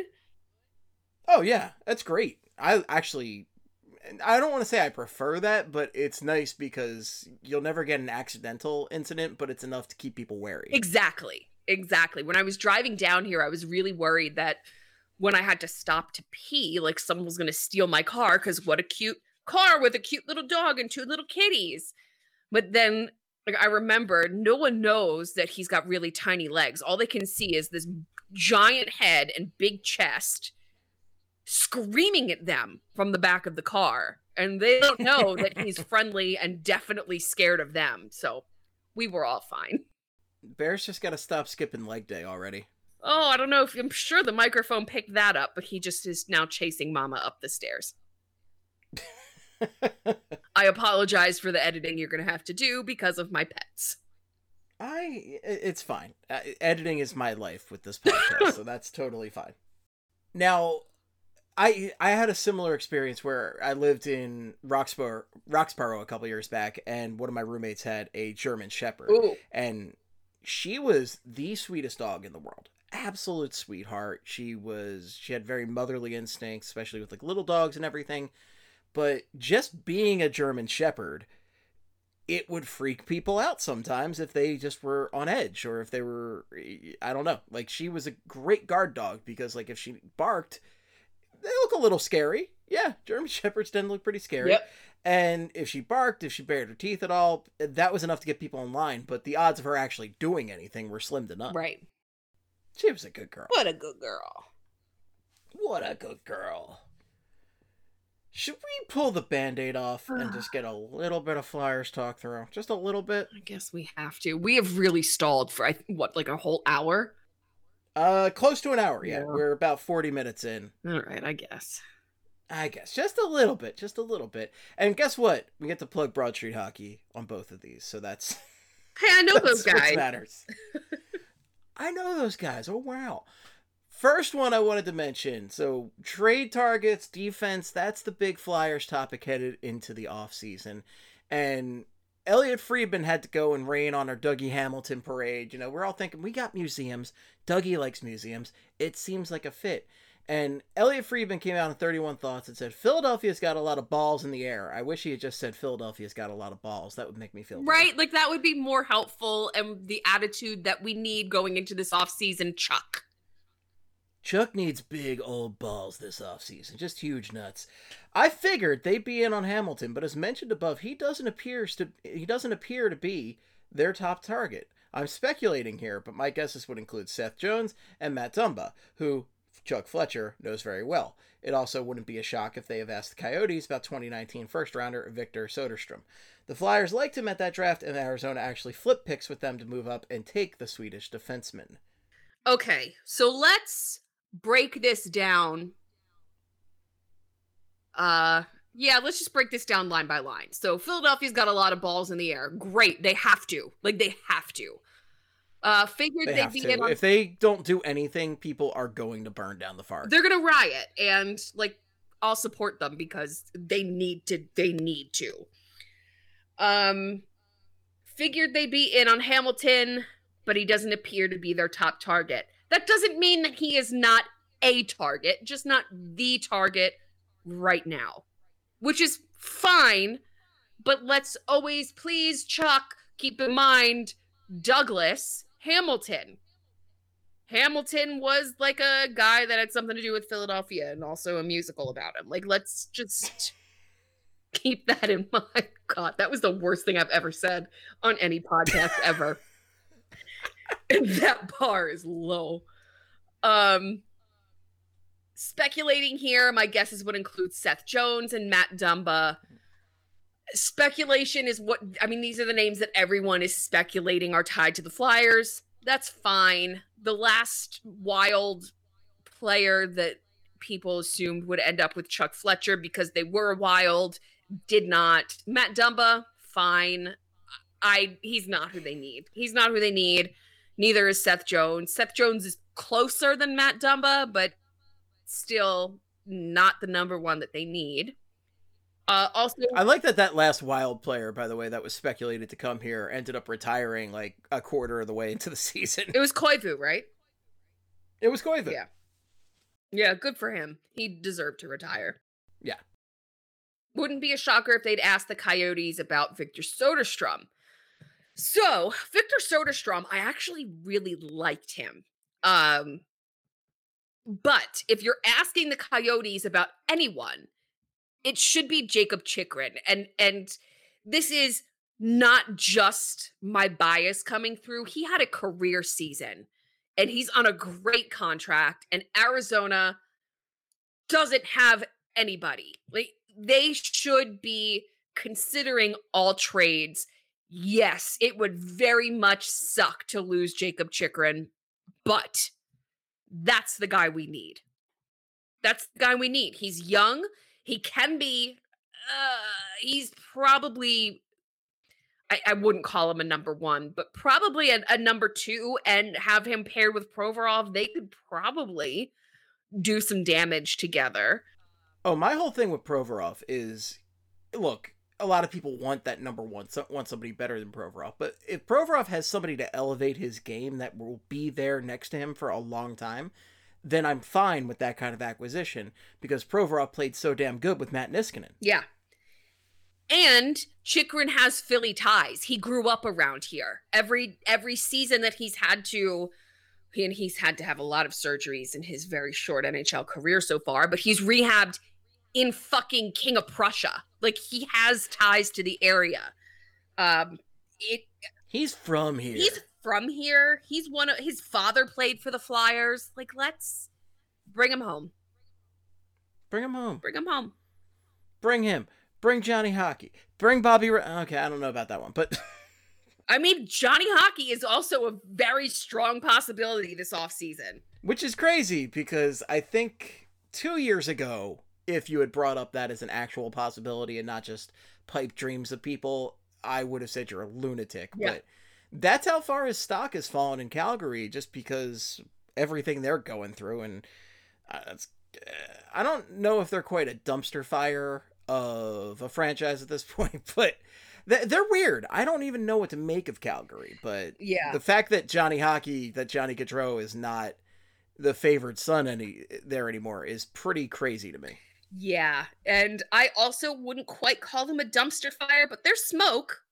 Oh yeah, that's great. I actually, I don't want to say I prefer that, but it's nice because you'll never get an accidental incident, but it's enough to keep people wary. Exactly. Exactly. When I was driving down here, I was really worried that when I had to stop to pee, like someone was going to steal my car because what a cute car with a cute little dog and two little kitties. But then like, I remember no one knows that he's got really tiny legs. All they can see is this giant head and big chest screaming at them from the back of the car. And they don't know that he's friendly and definitely scared of them. So we were all fine. Bear's just got to stop skipping leg day already. Oh, I don't know if I'm sure the microphone picked that up, but he just is now chasing Mama up the stairs. I apologize for the editing you're going to have to do because of my pets. I, it's fine. Uh, editing is my life with this podcast, so that's totally fine. Now, I I had a similar experience where I lived in Roxborough, Roxborough a couple years back, and one of my roommates had a German Shepherd. Ooh, and she was the sweetest dog in the world absolute sweetheart she was she had very motherly instincts especially with like little dogs and everything but just being a german shepherd it would freak people out sometimes if they just were on edge or if they were i don't know like she was a great guard dog because like if she barked they look a little scary yeah german shepherds tend to look pretty scary Yep. and if she barked, if she bared her teeth at all, that was enough to get people in line. But the odds of her actually doing anything were slim to none. right. She was a good girl. What a good girl. What a good girl. Should we pull the band aid off and just get a little bit of Flyers talk through? Just a little bit? I guess we have to. We have really stalled for I th- what, like a whole hour? Uh, close to an hour, yeah. Yeah. We're about 40 minutes in. All right, I guess. I guess. Just a little bit. Just a little bit. And guess what? We get to plug Broad Street Hockey on both of these. So that's. Hey, I know those guys. matters. I know those guys. Oh wow. First one I wanted to mention. So trade targets, defense, that's the big Flyers topic headed into the offseason. And Elliot Friedman had to go and rain on our Dougie Hamilton parade. You know, we're all thinking we got museums. Dougie likes museums. It seems like a fit. And Elliot Friedman came out in 31 Thoughts and said, Philadelphia's got a lot of balls in the air. I wish he had just said Philadelphia's got a lot of balls. That would make me feel better. Right? Like that would be more helpful and the attitude that we need going into this offseason, Chuck. Chuck needs big old balls this offseason, just huge nuts. I figured they'd be in on Hamilton, but as mentioned above, he doesn't appears to he doesn't appear to be their top target. I'm speculating here, but my guesses would include Seth Jones and Matt Dumba, who Chuck Fletcher knows very well. It also wouldn't be a shock if they have asked the Coyotes about 2019 first rounder Victor Soderstrom. The Flyers liked him at that draft, and Arizona actually flipped picks with them to move up and take the Swedish defenseman. Okay, so let's break this down. Uh yeah, let's just break this down line by line. So Philadelphia's got a lot of balls in the air. Great, they have to. Like they have to. Uh figured They they'd have be in on If they don't do anything, people are going to burn down the farm. they're gonna riot and like i'll support them because they need to they need to um figured they'd be in on hamilton but he doesn't appear to be their top target that doesn't mean that he is not a target just not the target right now which is fine but let's always please chuck keep in mind douglas hamilton Hamilton was like a guy that had something to do with Philadelphia and also a musical about him. Like, let's just keep that in mind. God, that was the worst thing I've ever said on any podcast ever. that bar is low. Um, speculating here, my guesses would include Seth Jones and Matt Dumba. Speculation is what I mean, these are the names that everyone is speculating are tied to the Flyers. That's fine. The last wild player that people assumed would end up with Chuck Fletcher because they were wild did not. Matt Dumba, fine. I he's not who they need. He's not who they need. Neither is Seth Jones. Seth Jones is closer than Matt Dumba, but still not the number one that they need. Uh, also, I like that that last wild player, by the way, that was speculated to come here, ended up retiring like a quarter of the way into the season. it was Koivu, right? It was Koivu. Yeah. Yeah, good for him. He deserved to retire. Yeah. Wouldn't be a shocker if they'd asked the Coyotes about Victor Soderstrom. So, Victor Soderstrom, I actually really liked him. Um, but if you're asking the Coyotes about anyone, it should be Jakob Chychrun, And and this is not just my bias coming through. He had a career season and he's on a great contract and Arizona doesn't have anybody. Like they should be considering all trades. Yes, it would very much suck to lose Jakob Chychrun, but that's the guy we need. That's the guy we need. He's young. He can be. Uh, he's probably. I, I wouldn't call him a number one, but probably a, a number two, and have him paired with Provorov. They could probably do some damage together. Oh, my whole thing with Provorov is, look, a lot of people want that number one, so, want somebody better than Provorov. But if Provorov has somebody to elevate his game that will be there next to him for a long time, then I'm fine with that kind of acquisition because Provorov played so damn good with Matt Niskanen. Yeah. And Chychrun has Philly ties. He grew up around here. Every every season that he's had to and he's had to have a lot of surgeries in his very short NHL career so far, but he's rehabbed in fucking King of Prussia. Like he has ties to the area. Um it He's from here. he's from here. He's one of his father played for the Flyers. Like let's bring him home. Bring him home. Bring him home. Bring him. Bring Johnny Hockey. Bring Bobby. Ra- okay, I don't know about that one, but I mean, Johnny Hockey is also a very strong possibility this offseason. which is crazy because I think two years ago, if you had brought up that as an actual possibility and not just pipe dreams of people, I would have said you're a lunatic. Yeah. But that's how far his stock has fallen in Calgary, just because everything they're going through, and uh, uh, I don't know if they're quite a dumpster fire of a franchise at this point, but. they- They're weird. I don't even know what to make of Calgary, but Yeah. the fact that Johnny Hockey, that Johnny Gaudreau is not the favored son any there anymore is pretty crazy to me. Yeah. And I also wouldn't quite call them a dumpster fire, but there's smoke.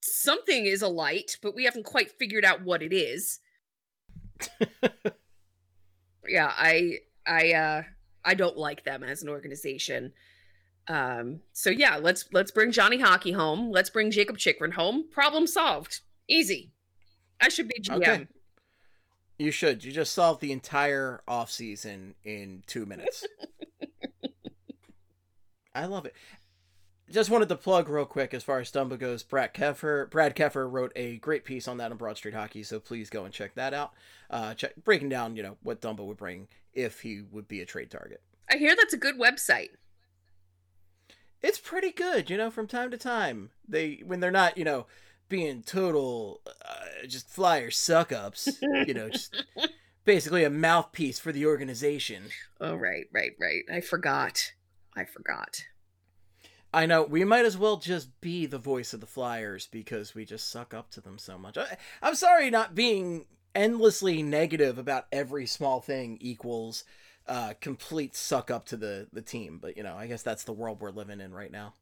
Something is alight, but we haven't quite figured out what it is. yeah, I I uh I don't like them as an organization. Um so yeah, let's let's bring Johnny Hockey home. Let's bring Jakob Chychrun home. Problem solved. Easy. I should be GM. Okay. You should. You just solved the entire off season in two minutes. I love it. Just wanted to plug real quick as far as Dumba goes. Brad Keffer, Brad Keffer wrote a great piece on that on Broad Street Hockey, so please go and check that out. Uh, check breaking down, you know, what Dumba would bring if he would be a trade target. I hear that's a good website. it's pretty good, you know, from time to time. They when they're not, you know, being total uh, just flyer suck ups, you know, just basically a mouthpiece for the organization. Oh right, right, right. I forgot. I forgot. I know we might as well just be the voice of the Flyers because we just suck up to them so much. I, I'm sorry not being endlessly negative about every small thing equals uh complete suck up to the the team, but you know, I guess that's the world we're living in right now.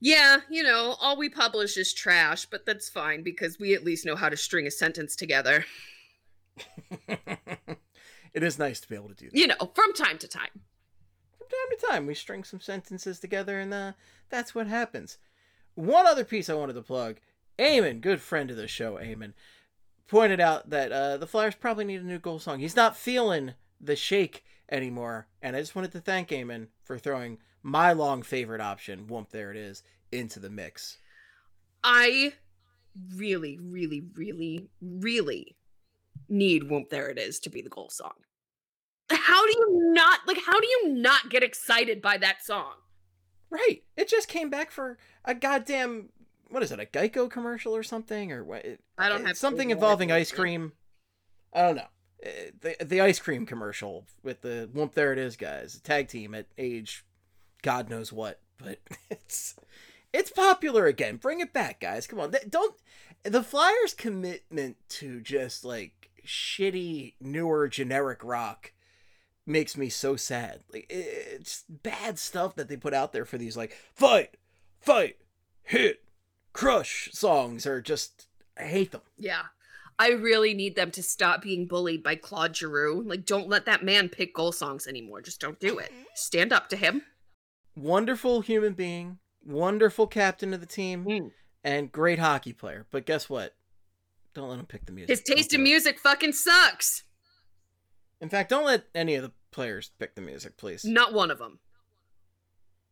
Yeah, you know, all we publish is trash, but that's fine because we at least know how to string a sentence together. it is nice to be able to do that. You know, from time to time. From time to time, we string some sentences together, and uh, that's what happens. One other piece I wanted to plug Eamon, good friend of the show, Eamon, pointed out that uh, the Flyers probably need a new goal song. He's not feeling the shake anymore, and I just wanted to thank Eamon for throwing my long favorite option, Whoomp, there it is, into the mix. I really, really, really, really need Whoomp There It Is to be the goal song. How do you not like how do you not get excited by that song? Right. It just came back for a goddamn what is it, a Geico commercial or something or what? I don't have something involving ice cream. I don't know. Uh, The the ice cream commercial with the whoop there it is guys, tag team at age god knows what, but it's it's popular again. Bring it back, guys. Come on. Don't the Flyers commitment to just like shitty newer generic rock makes me so sad. Like it's bad stuff that they put out there for these like fight, fight, hit, crush songs are just I hate them. Yeah. I really need them to stop being bullied by Claude Giroux. Like, don't let that man pick goal songs anymore. Just don't do it. Stand up to him. Wonderful human being, wonderful captain of the team, Mm. and great hockey player. But guess what? Don't let him pick the music. His taste in music fucking sucks. In fact, don't let any of the players pick the music, please. Not one of them.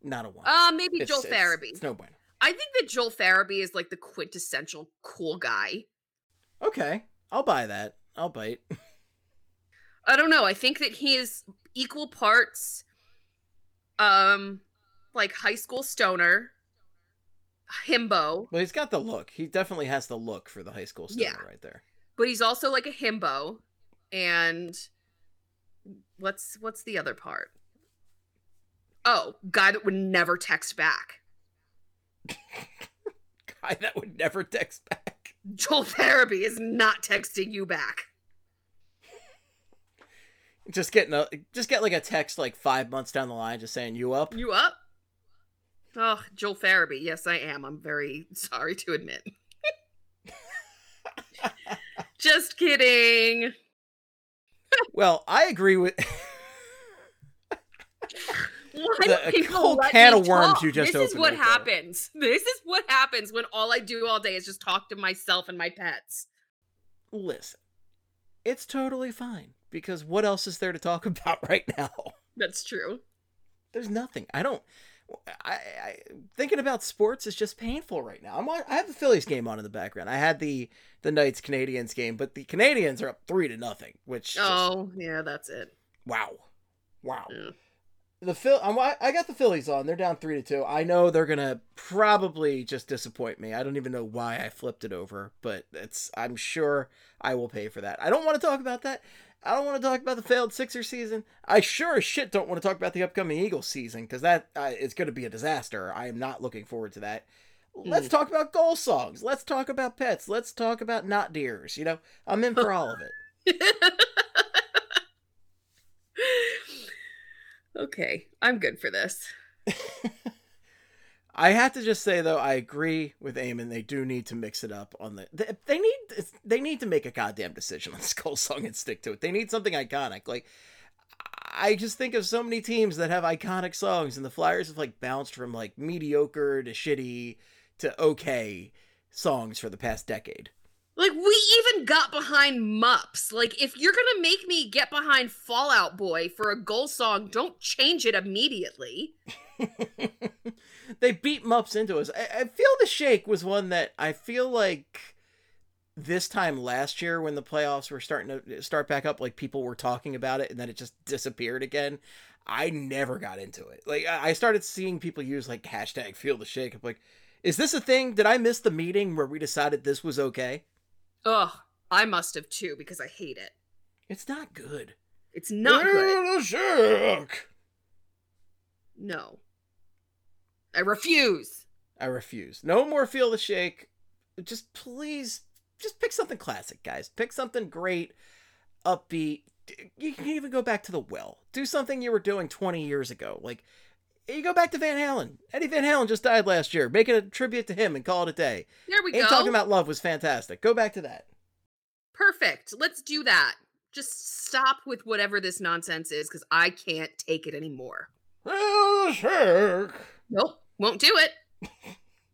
Not a one. Uh, maybe It's- Joel it's- Farabee. It's no bueno. I think that Joel Farabee is like the quintessential cool guy. Okay, I'll buy that. I'll bite. I don't know. I think that he is equal parts um like high school stoner, himbo, Well, he's got the look. He definitely has the look for the high school stoner Yeah. right there. but he's also like a himbo and what's what's the other part? Oh, guy that would never text back. Guy that would never text back. Joel Farabee is not texting you back. Just getting a just get like a text like five months down the line, just saying you up. You up? Oh, Joel Farabee. Yes, I am. I'm very sorry to admit. Just kidding. Well, I agree with. The- whole can of worms talk? you just This is what right there. happens. This is what happens when all I do all day is just talk to myself and my pets. Listen, it's totally fine because what else is there to talk about right now? That's true. There's nothing. I don't. I, I thinking about sports is just painful right now. I'm. on- I have the Phillies game on in the background. I had the the Knights Canadiens game, but the Canadiens are up three to nothing. Which just, Oh, yeah, that's it. wow, wow. Yeah. The Phil, I'm, I got the Phillies on. They're down three to two. I know they're gonna probably just disappoint me. I don't even know why I flipped it over, but it's. I'm sure I will pay for that. I don't want to talk about that. I don't want to talk about the failed Sixer season. I sure as shit don't want to talk about the upcoming Eagles season because that uh, is going to be a disaster. I am not looking forward to that. Let's Mm. talk about goal songs. Let's talk about pets. Let's talk about not deers. You know, I'm in for all of it. okay, I'm good for this. I have to just say though, I agree with Eamon. They do need to mix it up on the. They, they need they need to make a goddamn decision on this goal song and stick to it. They need something iconic. Like I just think of so many teams that have iconic songs, and the Flyers have like bounced from like mediocre to shitty to okay songs for the past decade. Like we even got behind Mups. Like if you're gonna make me get behind Fallout Boy for a goal song, don't change it immediately. they beat Mups into us. I, I feel the shake was one that I feel like this time last year when the playoffs were starting to start back up, like people were talking about it and then it just disappeared again. I never got into it. Like I started seeing people use like hashtag feel the shake. I'm like, is this a thing? Did I miss the meeting where we decided this was okay? Ugh, I must have too because I hate it. It's not good. It's not good. Feel the shake. No. I refuse. I refuse. No more feel the shake. Just please, just pick something classic, guys. Pick something great, upbeat. You can even go back to the well. Do something you were doing 20 years ago. Like, you go back to Van Halen. Eddie Van Halen just died last year. Make it a tribute to him and call it a day. There we Ain't go. Talking About Love was fantastic. Go back to that. Perfect. Let's do that. Just stop with whatever this nonsense is because I can't take it anymore. Nope, won't do it.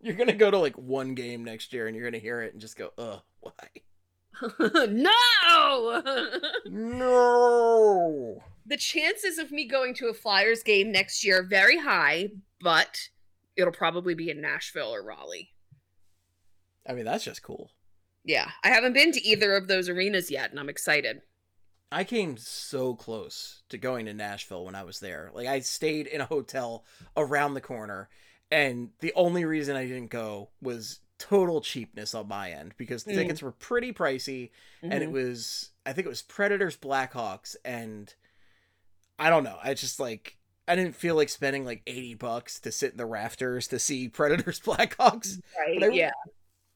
You're gonna go to like one game next year and you're gonna hear it and just go, ugh, why? no! No. the chances of me going to a Flyers game next year are very high, but it'll probably be in Nashville or Raleigh. I mean, that's just cool. Yeah, I haven't been to either of those arenas yet, and I'm excited. I came so close to going to Nashville when I was there. Like I stayed in a hotel around the corner and the only reason I didn't go was total cheapness on my end because the Mm. tickets were pretty pricey and it Mhm. was I think it was Predators Blackhawks and I don't know. I just like I didn't feel like spending like 80 bucks to sit in the rafters to see Predators Blackhawks right, but I- yeah.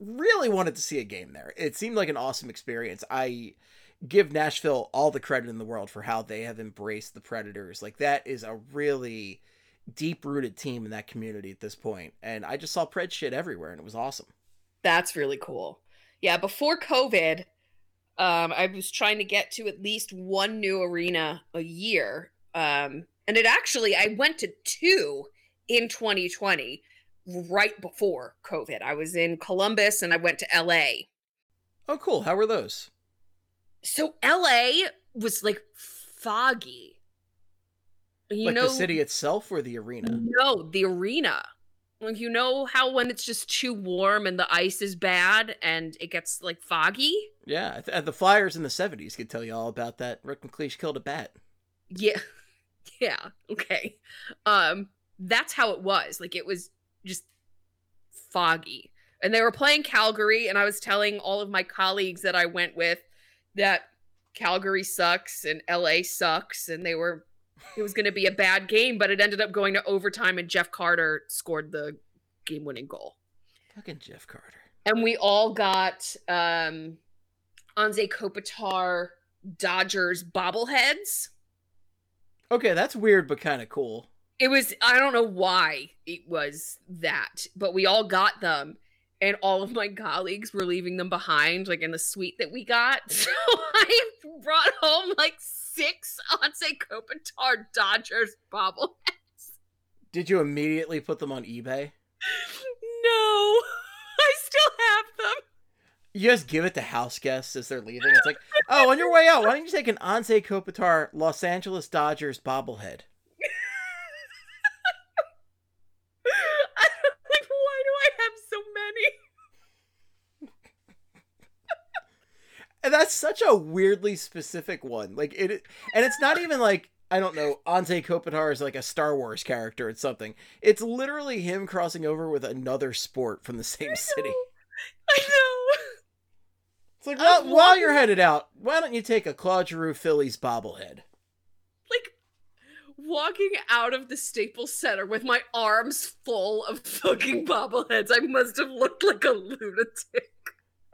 really wanted to see a game there. It seemed like an awesome experience. I give Nashville all the credit in the world for how they have embraced the Predators. Like that is a really deep rooted team in that community at this point. And I just saw Pred shit everywhere and it was awesome. That's really cool. Yeah, before COVID, um, I was trying to get to at least one new arena a year. Um, and it actually, I went to two in 2020, right before COVID. I was in Columbus and I went to LA. Oh cool. How were those? So LA was like foggy. You like know, the city itself or the arena? No, the arena. Like you know how when it's just too warm and the ice is bad and it gets like foggy? Yeah, th- the Flyers in the 70s could tell you all about that. Rick MacLeish killed a bat. Yeah. Yeah. Okay. Um that's how it was. Like it was just foggy. And they were playing Calgary and I was telling all of my colleagues that I went with that Calgary sucks and LA sucks and they were it was going to be a bad game but it ended up going to overtime and Jeff Carter scored the game-winning goal. Fucking Jeff Carter. and we all got um Anze Kopitar Dodgers bobbleheads. Okay, that's weird but kind of cool. It was I don't know why it was that, but we all got them and all of my colleagues were leaving them behind like in the suite that we got. So I brought home like six Anze Kopitar Dodgers bobbleheads. Did you immediately put them on eBay? No. I still have them. You just give it to house guests as they're leaving. It's like, oh, on your way out, why don't you take an Anze Kopitar Los Angeles Dodgers bobblehead? like why do I have so many? And that's such a weirdly specific one. Like it, and it's not even like I don't know. Anze Kopitar is like a Star Wars character or something. It's literally him crossing over with another sport from the same city. I know. It's like, well, while you're headed out, why don't you take a Claude Giroux Phillies bobblehead? Like walking out of the Staples Center with my arms full of fucking bobbleheads. I must have looked like a lunatic.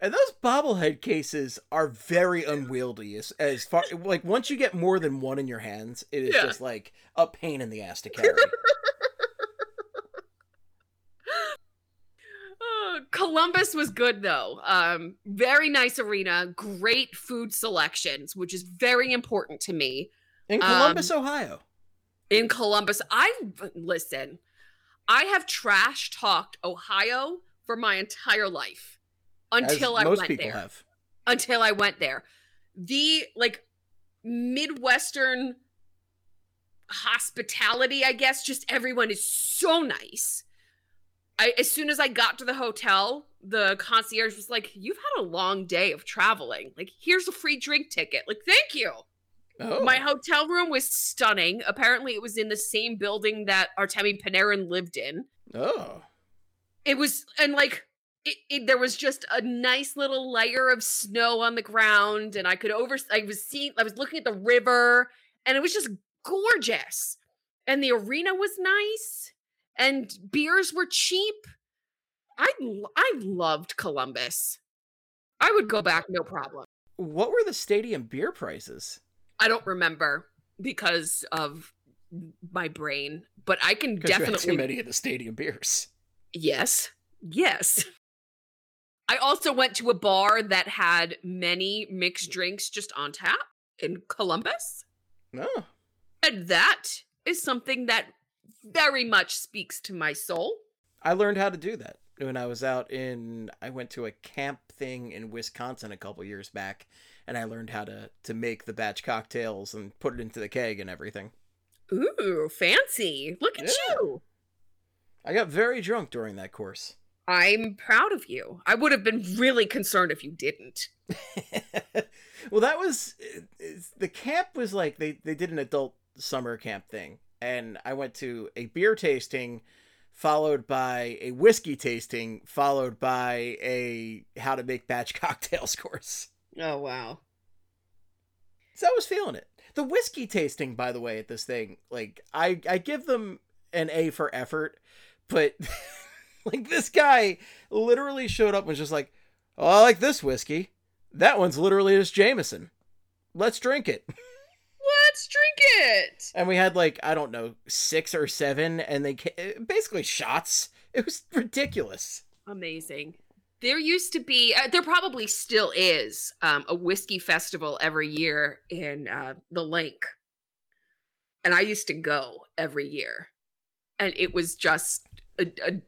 And those bobblehead cases are very unwieldy as, as far like once you get more than one in your hands, it is Yeah. just like a pain in the ass to carry. Uh, Columbus was good though. Um, very nice arena, great food selections, which is very important to me. In Columbus, Ohio. in Columbus. I listen. I have trash talked Ohio for my entire life until as I most went people there. have. Until I went there, the like midwestern hospitality, I guess, just everyone is so nice. I as soon as I got to the hotel, the concierge was like, "You've had a long day of traveling. Like, here's a free drink ticket. Like, thank you." Oh. My hotel room was stunning. Apparently, it was in the same building that Artemi Panarin lived in. oh. It was, and like, it, it, there was just a nice little layer of snow on the ground, and I could over. I was seeing, I was looking at the river, and it was just gorgeous. And the arena was nice, and beers were cheap. i i loved Columbus. I would go back, no problem. What were the stadium beer prices? I don't remember because of my brain, but I can had too definitely many of the stadium beers. yes, yes. I also went to a bar that had many mixed drinks just on tap. in Columbus. No. And that is something that very much speaks to my soul. I learned how to do that when I was out in I went to a camp thing in Wisconsin a couple years back and I learned how to to make the batch cocktails and put it into the keg and everything. Ooh, fancy. Look at Yeah. you. I got very drunk during that course. I'm proud of you. I would have been really concerned if you didn't. well, that was the camp was like they they did an adult summer camp thing, and I went to a beer tasting, followed by a whiskey tasting, followed by a how to make batch cocktails course. Oh, wow. So I was feeling it. The whiskey tasting, by the way, at this thing, like I I give them an A for effort, but like this guy literally showed up and was just like, "Oh, I like this whiskey. That one's literally just Jameson. Let's drink it." Let's drink it. And we had like I don't know six or seven, and they ca- basically shots. It was ridiculous. Amazing. There used to be, uh, there probably still is, um, a whiskey festival every year in uh, the Linc. And I used to go every year. And it was just a, a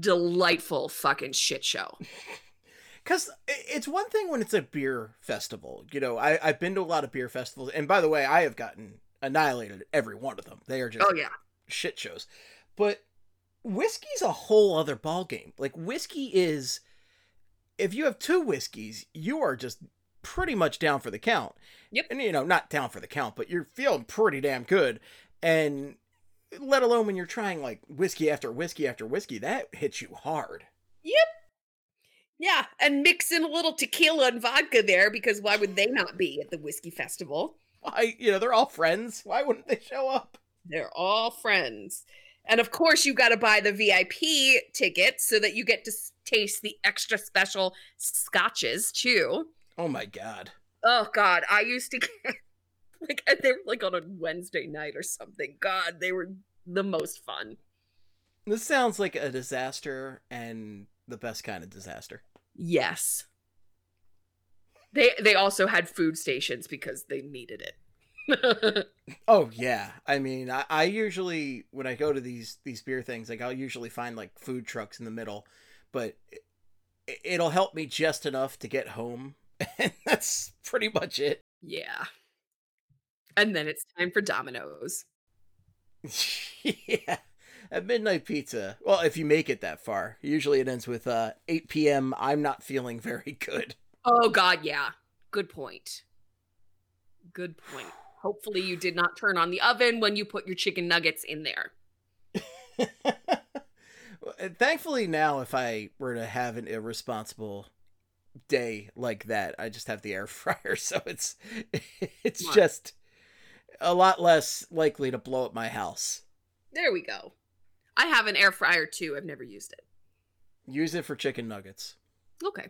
delightful fucking shit show. Because it's one thing when it's a beer festival. You know, I, I've been to a lot of beer festivals. And by the way, I have gotten annihilated at every one of them. They are just Oh, yeah. shit shows. But whiskey's a whole other ballgame. Like, whiskey is. If you have two whiskeys, you are just pretty much down for the count. Yep. And, you know, not down for the count, but you're feeling pretty damn good. And let alone when you're trying, like, whiskey after whiskey after whiskey, that hits you hard. Yep. Yeah. And mix in a little tequila and vodka there because why would they not be at the whiskey festival? Why, you know, they're all friends. Why wouldn't they show up? They're all friends. And of course, you got to buy the VIP tickets so that you get to taste the extra special scotches too. Oh my god. Oh God, I used to like they were like on a Wednesday night or something. God, they were the most fun. This sounds like a disaster and the best kind of disaster. Yes. They they also had food stations because they needed it. Oh yeah. I mean, I, I usually when I go to these these beer things, like I'll usually find like food trucks in the middle, but it, it'll help me just enough to get home, and that's pretty much it. yeah. And then it's time for Domino's. yeah. At midnight pizza. Well, if you make it that far, usually it ends with uh 8 p.m. I'm not feeling very good. Oh God, yeah. Good point. Good point. Hopefully you did not turn on the oven when you put your chicken nuggets in there. Thankfully, now if I were to have an irresponsible day like that, I just have the air fryer, so it's it's Smart. just a lot less likely to blow up my house. There we go. I have an air fryer too. I've never used it. Use it for chicken nuggets. Okay.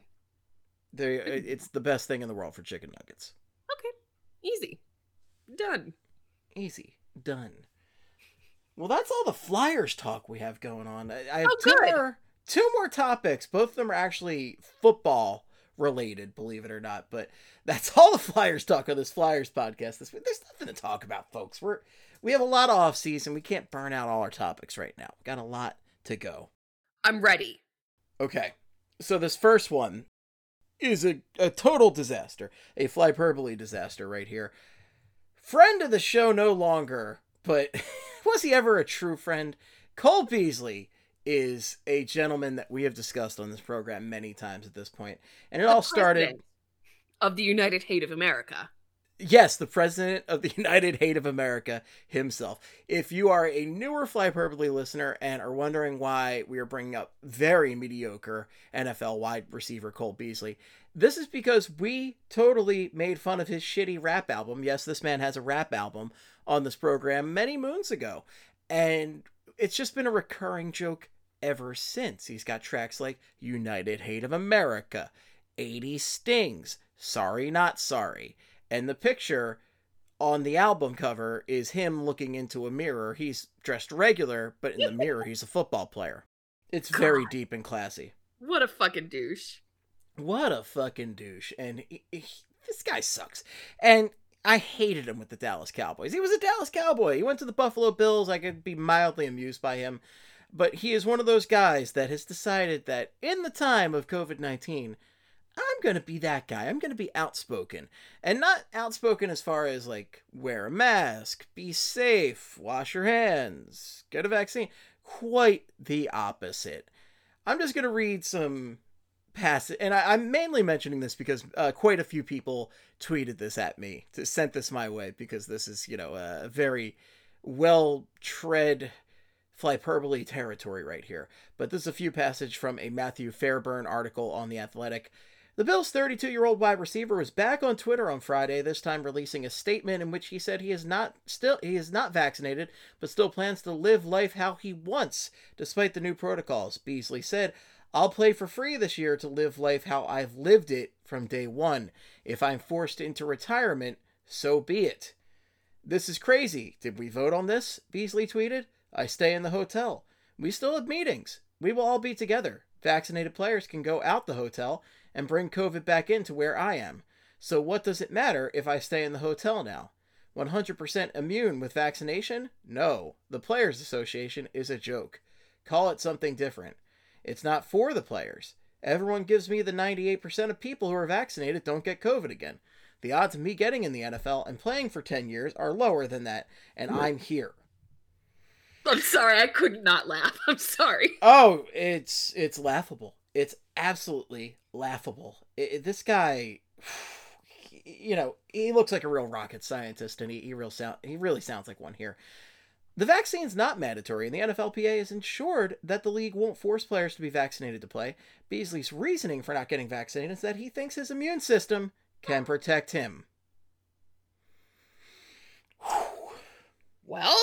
They, it's the best thing in the world for chicken nuggets. Okay. Easy. Done. Easy done. Well, that's all the Flyers talk we have going on. I, have Oh, two good. more two more topics. Both of them are actually football related, believe it or not. But that's all the Flyers talk on this Flyers podcast this week. There's nothing to talk about, folks. We're we have a lot of off season. We can't burn out all our topics right now. Got a lot to go. I'm ready. Okay. So this first one is a, a total disaster. A flyperbole disaster right here. Friend of the show no longer, but was he ever a true friend? Cole Beasley is a gentleman that we have discussed on this program many times at this point. And it The all started of the United Hate of America. Yes, the president of the United Hate of America himself. If you are a newer Flyperbole listener and are wondering why we are bringing up very mediocre NFL wide receiver Cole Beasley, this is because we totally made fun of his shitty rap album. Yes, this man has a rap album on this program many moons ago. And it's just been a recurring joke ever since. He's got tracks like United Hate of America, 80 Stings, Sorry Not Sorry. And the picture on the album cover is him looking into a mirror. He's dressed regular, but in the mirror, he's a football player. It's very deep and classy. What a fucking douche. What a fucking douche. And he, he- this guy sucks. And I hated him with the Dallas Cowboys. He was a Dallas Cowboy. He went to the Buffalo Bills. I could be mildly amused by him. But he is one of those guys that has decided that in the time of COVID 19, I'm going to be that guy. I'm going to be outspoken. And not outspoken as far as like wear a mask, be safe, wash your hands, get a vaccine. Quite the opposite. I'm just going to read some passage. And I, am mainly mentioning this because uh, quite a few people tweeted this at me, sent this my way because this is, you know, a very well tread hyperbole territory right here. But this is a few passage from a Matthew Fairburn article on The Athletic. The Bills' 32 year old wide receiver was back on Twitter on Friday, this time releasing a statement in which he said he is not still he is not vaccinated, but still plans to live life how he wants, despite the new protocols. Beasley said, I'll play for free this year to live life how I've lived it from day one. If I'm forced into retirement, so be it. This is crazy. Did we vote on this? Beasley tweeted. I stay in the hotel. We still have meetings. We will all be together. Vaccinated players can go out the hotel and bring COVID back into where I am. So what does it matter if I stay in the hotel now? 100% immune with vaccination? No. The Players Association is a joke. Call it something different. It's not for the players. Everyone gives me the 98% of people who are vaccinated don't get COVID again. The odds of me getting in the NFL and playing for 10 years are lower than that, and I'm here. I'm sorry, I could not laugh. I'm sorry. Oh, it's it's laughable. It's absolutely laughable. It, it, this guy, you know, he looks like a real rocket scientist, and he, he real sound he really sounds like one here. The vaccine's not mandatory, and the NFLPA is ensured that the league won't force players to be vaccinated to play. Beasley's reasoning for not getting vaccinated is that he thinks his immune system can protect him. Well,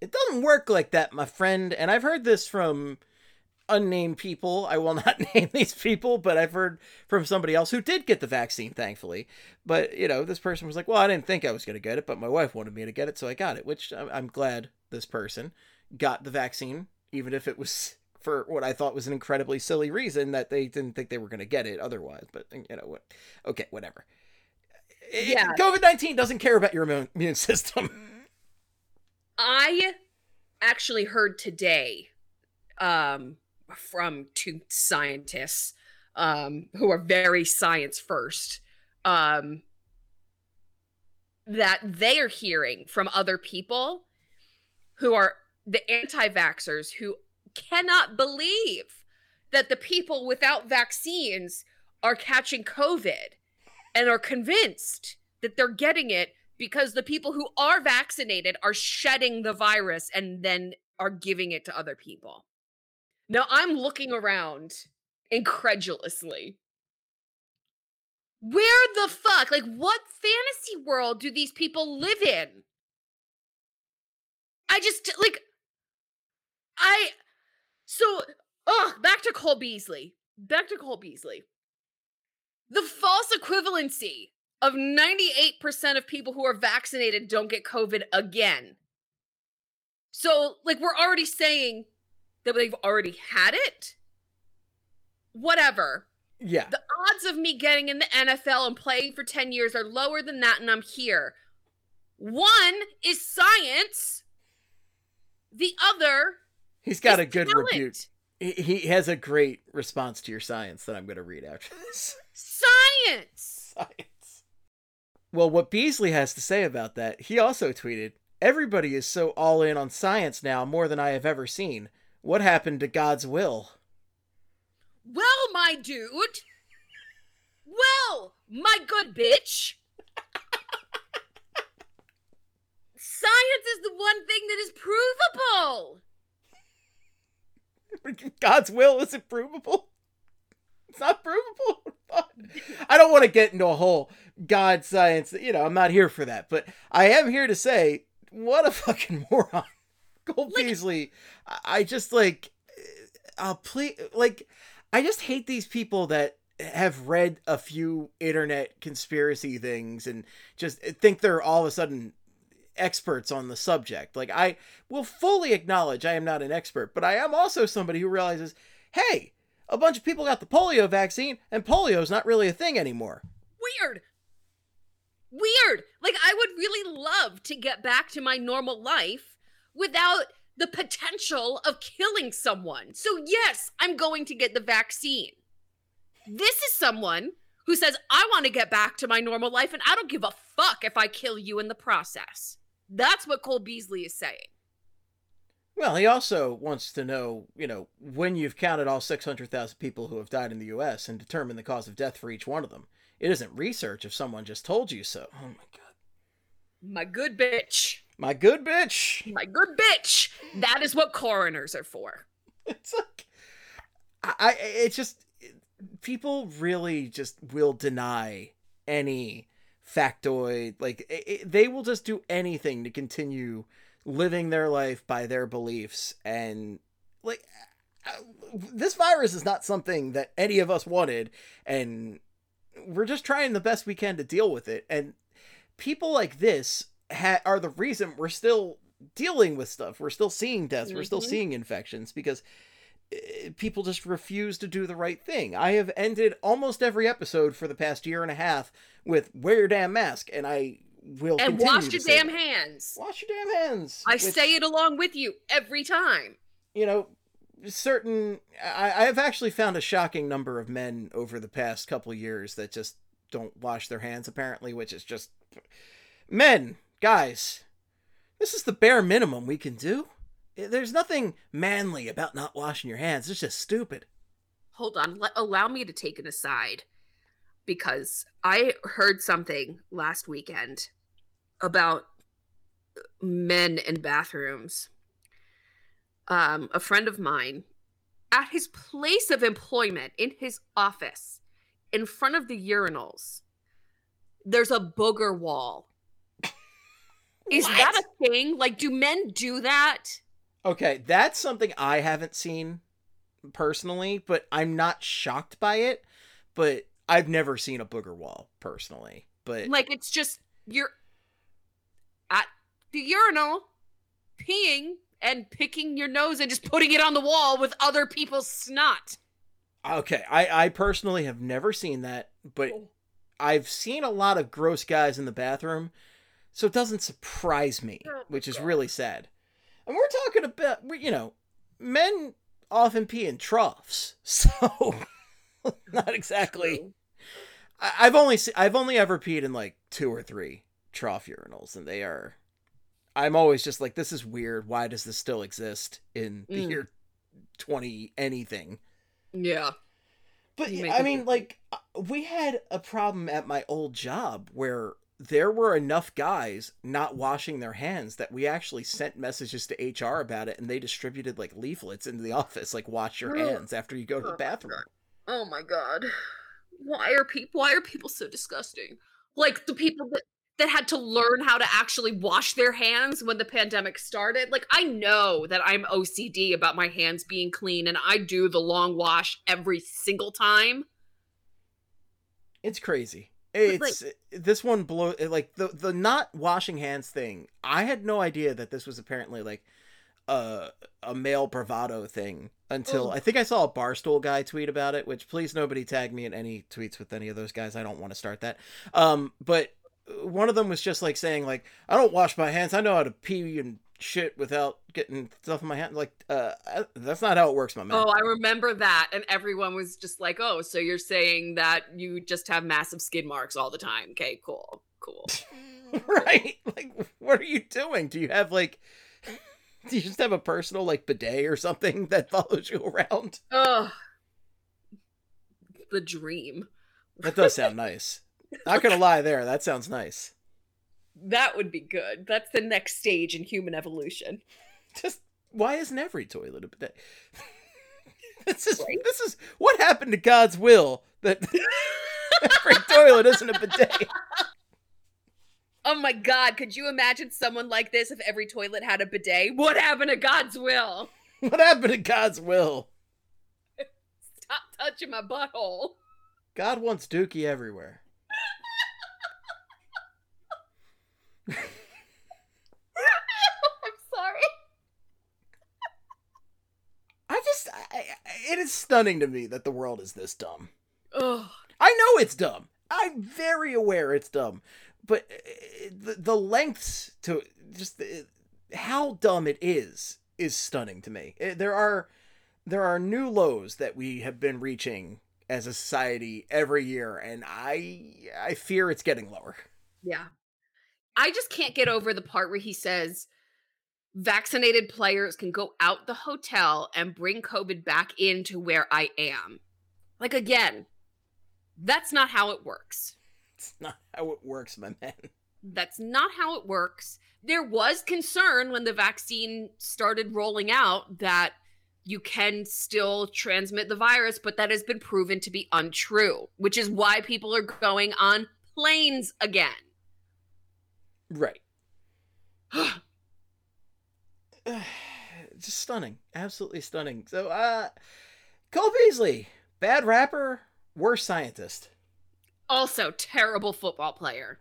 it doesn't work like that, my friend. And I've heard this from unnamed people. I will not name these people, but I've heard from somebody else who did get the vaccine, thankfully. But, you know, this person was like, well, I didn't think I was going to get it, but my wife wanted me to get it, so I got it, which I'm glad this person got the vaccine, even if it was for what I thought was an incredibly silly reason that they didn't think they were going to get it otherwise. But, you know, what? Okay, whatever. Eh, yeah. COVID 19 doesn't care about your immune system. I actually heard today um, from two scientists um, who are very science first um, that they are hearing from other people who are the anti vaxxers who cannot believe that the people without vaccines are catching COVID and are convinced that they're getting it because the people who are vaccinated are shedding the virus and then are giving it to other people. Now I'm looking around incredulously. Where the fuck? Like, what fantasy world do these people live in? I just, like, I, so, oh, back to Cole Beasley. Back to Cole Beasley. The false equivalency of 98% of people who are vaccinated don't get COVID again. So, like, we're already saying that they've already had it. Whatever. Yeah. The odds of me getting in the NFL and playing for 10 years are lower than that, and I'm here. One is science, the other. He's got a good talent. rebuke. He has a great response to your science that I'm going to read after this. Science! Science. Well, what Beasley has to say about that, he also tweeted Everybody is so all in on science now more than I have ever seen. What happened to God's will? Well, my dude. Well, my good bitch. Science is the one thing that is provable. God's will isn't provable. It's not provable. I don't want to get into a whole God science. You know, I'm not here for that. But I am here to say, what a fucking moron. Cole like, Beasley. I just like, uh, uh, I'll please, like, I just hate these people that have read a few internet conspiracy things and just think they're all of a sudden experts on the subject. Like, I will fully acknowledge I am not an expert, but I am also somebody who realizes, hey, a bunch of people got the polio vaccine and polio is not really a thing anymore. Weird. Weird. Like I would really love to get back to my normal life without the potential of killing someone. So yes, I'm going to get the vaccine. This is someone who says I want to get back to my normal life and I don't give a fuck if I kill you in the process. That's what Cole Beasley is saying. Well, he also wants to know, you know, when you've counted all 600,000 people who have died in the U.S. and determined the cause of death for each one of them. It isn't research if someone just told you so. Oh my god. My good bitch. My good bitch. My good bitch. That is what coroners are for. It's like, I, I it's just, people really just will deny any factoid. Like, it, it, they will just do anything to continue living their life by their beliefs. And, like, uh, this virus is not something that any of us wanted. And we're just trying the best we can to deal with it. And people like this ha- are the reason we're still dealing with stuff. We're still seeing deaths. We're still Mhm. seeing infections because uh, people just refuse to do the right thing. I have ended almost every episode for the past year and a half with wear your damn mask, and I will And wash your damn hands. Wash your damn hands. I which- say it along with you every time. you know, certain. I, have actually found a shocking number of men over the past couple years that just don't wash their hands, apparently, which is just. Men, guys, this is the bare minimum we can do. There's nothing manly about not washing your hands. It's just stupid. Hold on. Let, allow me to take an aside because I heard something last weekend about men in bathrooms. Um, a friend of mine at his place of employment in his office in front of the urinals there's a booger wall is What? that a thing like do men do that Okay, that's something I haven't seen personally, but I'm not shocked by it. But I've never seen a booger wall personally. But like it's just you're at the urinal peeing and picking your nose and just putting it on the wall with other people's snot Okay, I I personally have never seen that, but oh. I've seen a lot of gross guys in the bathroom, so it doesn't surprise me, Oh, which is really sad. And we're talking about, you know, men often pee in troughs, so not exactly. I, I've only se- I've only ever peed in like two or three trough urinals, and they are. I'm always just like, this is weird. Why does this still exist in the Mm. year twenty anything? yeah But make mean, like, uh, we had a problem at my old job where there were enough guys not washing their hands that we actually sent messages to HR about it, and they distributed like leaflets into the office, like "wash your hands after you go to the bathroom." oh my god why are people why are people so disgusting like the people that that had to learn how to actually wash their hands when the pandemic started like i know that i'm ocd about my hands being clean and i do the long wash every single time It's crazy. But, like- It's this one blow like the the not washing hands thing. I had no idea that this was apparently like a a male bravado thing until. I think I saw a barstool guy tweet about it. Which please nobody tag me in any tweets with any of those guys. I don't want to start that. Um, but one of them was just like saying like I don't wash my hands. I know how to pee and shit without getting stuff in my hand. Like uh, I- that's not how it works, my man. Oh, I remember that. And everyone was just like, oh, so you're saying that you just have massive skid marks all the time. Okay, cool. Cool. right? Like, what are you doing? Do you have like, do you just have a personal like bidet or something that follows you around? Ugh. The dream. That does sound nice. Not gonna lie, there. That sounds nice. That would be good. That's the next stage in human evolution. Just why isn't every toilet a bidet? this is Right? this is what happened to God's will that every toilet isn't a bidet. Oh my god, could you imagine someone like this if every toilet had a bidet? What happened to God's will? What happened to God's will? Stop touching my butthole. God wants Dookie everywhere. I'm sorry. I just, I, it is stunning to me that the world is this dumb. Ugh. I know it's dumb. I'm very aware it's dumb, but uh, the, the lengths to just the, how dumb it is is stunning to me. Uh, There are there are new lows that we have been reaching as a society every year, and I I fear it's getting lower. Yeah. I just can't get over the part where he says vaccinated players can go out the hotel and bring COVID back into where I am. Like, again, that's not how it works. It's not how it works, my man. That's not how it works. There was concern when the vaccine started rolling out that you can still transmit the virus, but that has been proven to be untrue, which is why people are going on planes again. Right. Just stunning. Absolutely stunning. So, uh, Cole Beasley, bad rapper, worst scientist. Also, terrible football player.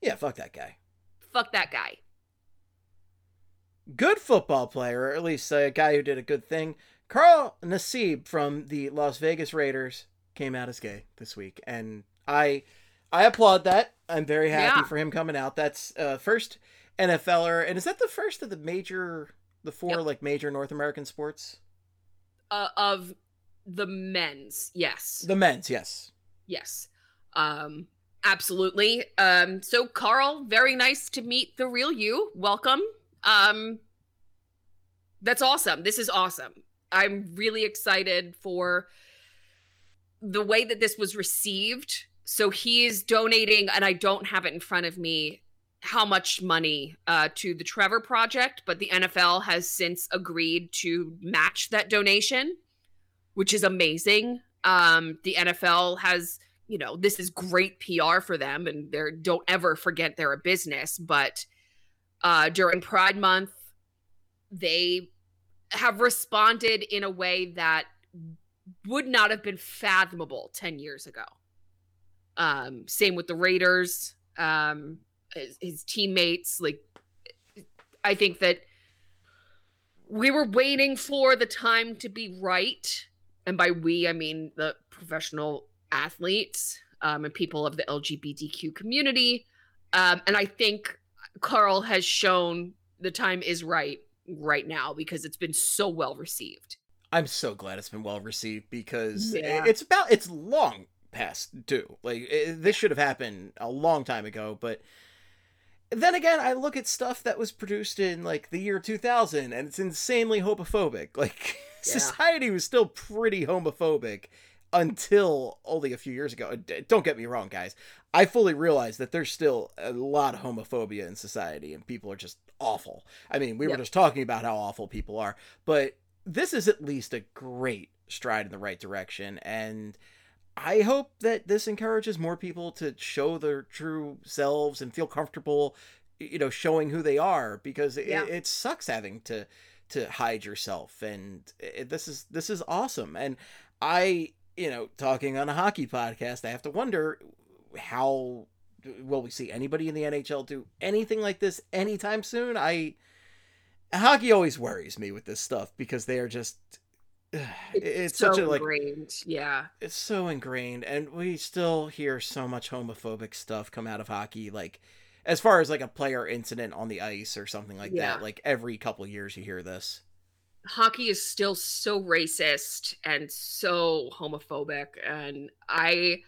Yeah, fuck that guy. Fuck that guy. Good football player, or at least a guy who did a good thing. Carl Nassib from the Las Vegas Raiders came out as gay this week, and I, I applaud that. I'm very happy Yeah. for him coming out. That's uh, first NFLer, and is that the first of the major, the four Yep. like major North American sports? Uh, of the men's, yes, The men's, yes. yes, um, absolutely. Um, so Carl, very nice to meet the real you. Welcome. Um, that's awesome. This is awesome. I'm really excited for the way that this was received. So he's donating, and I don't have it in front of me how much money uh, to the Trevor Project, but the NFL has since agreed to match that donation, which is amazing. Um, the NFL has, you know, this is great PR for them, and they don't ever forget they're a business. But uh, during Pride Month, they have responded in a way that would not have been fathomable 10 years ago. Um, same with the Raiders, um, his, his teammates. Like, I think that we were waiting for the time to be right. And by we, I mean the professional athletes um, and people of the LGBTQ community. Um, and I think Carl has shown the time is right right now because it's been so well received. I'm so glad it's been well received because Yeah. it's about it's long past due. Like it, this should have happened a long time ago, but then again, I look at stuff that was produced in like the year 2000 and it's insanely homophobic. Like Yeah. society was still pretty homophobic until only a few years ago. Eh, don't get me wrong, guys. I fully realize that there's still a lot of homophobia in society and people are just awful. I mean, we were just talking about how awful people are, but this is at least a great stride in the right direction and I hope that this encourages more people to show their true selves and feel comfortable you know showing who they are because it, it sucks having to to hide yourself and it, this is this is awesome. And I you know talking on a hockey podcast I have to wonder how will we see anybody in the NHL do anything like this anytime soon? I hockey always worries me with this stuff because they are just it's, so such a like ingrained. Yeah. it's so ingrained and we still hear so much homophobic stuff come out of hockey like as far as like a player incident on the ice or something like Yeah. that like every couple years you hear this hockey is still so racist and so homophobic and i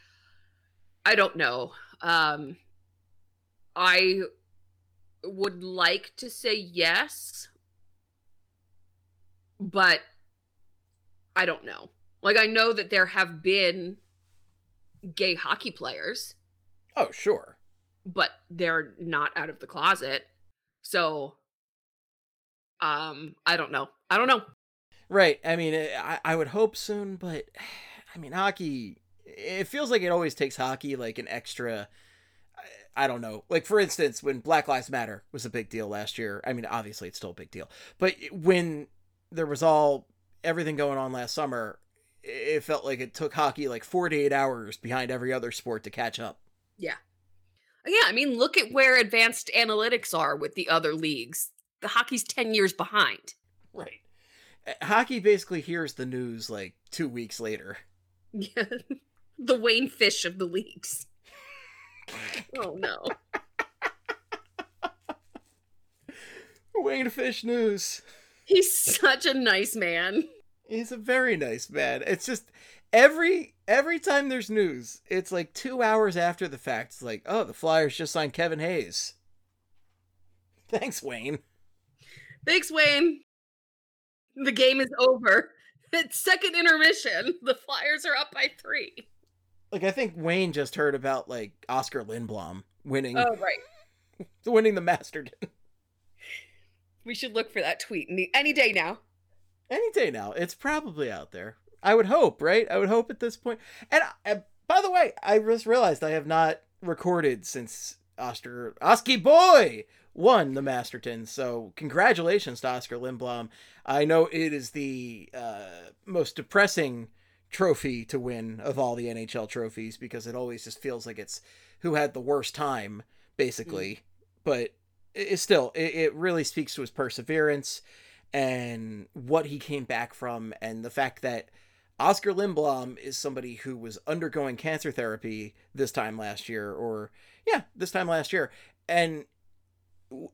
i don't know um i would like to say yes but i don't know like i know that there have been gay hockey players oh sure but they're not out of the closet so um i don't know i don't know right i mean eh, i, I would hope soon but i mean hockey it feels like it always takes hockey like an extra I- I don't know. Like for instance, when Black Lives Matter was a big deal last year. I mean, obviously it's still a big deal. But when there was all everything going on last summer, it felt like it took hockey like 48 hours behind every other sport to catch up. Yeah, Yeah, I mean, look at where advanced analytics are with the other leagues. The hockey's 10 years behind. Right. Eh, hockey basically hears the news like 2 weeks later. Yeah. the Wayne Fish of the leagues. Oh no. Wayne Fish news. He's such a nice man. He's a very nice man. It's just every every time there's news, it's like two hours after the fact. It's like, oh, the Flyers just signed Kevin Hayes. Thanks, Wayne. Thanks, Wayne. The game is over. It's second intermission. The Flyers are up by three. Like I think Wayne just heard about like Oskar Lindblom winning Oh right. winning the Masterton. We should look for that tweet any, any day now. Any day now. It's probably out there. I would hope, right? I would hope at this point. And uh, by the way, I just realized I have not recorded since Oskar Oski Boy won the Masterton. So congratulations to Oskar Lindblom. I know it is the uh, most depressing trophy to win of all the NHL trophies because it always just feels like it's who had the worst time, basically. But it, still, it, it really speaks to his perseverance and what he came back from, and the fact that Oskar Lindblom is somebody who was undergoing cancer therapy this time last year, or yeah, this time last year, and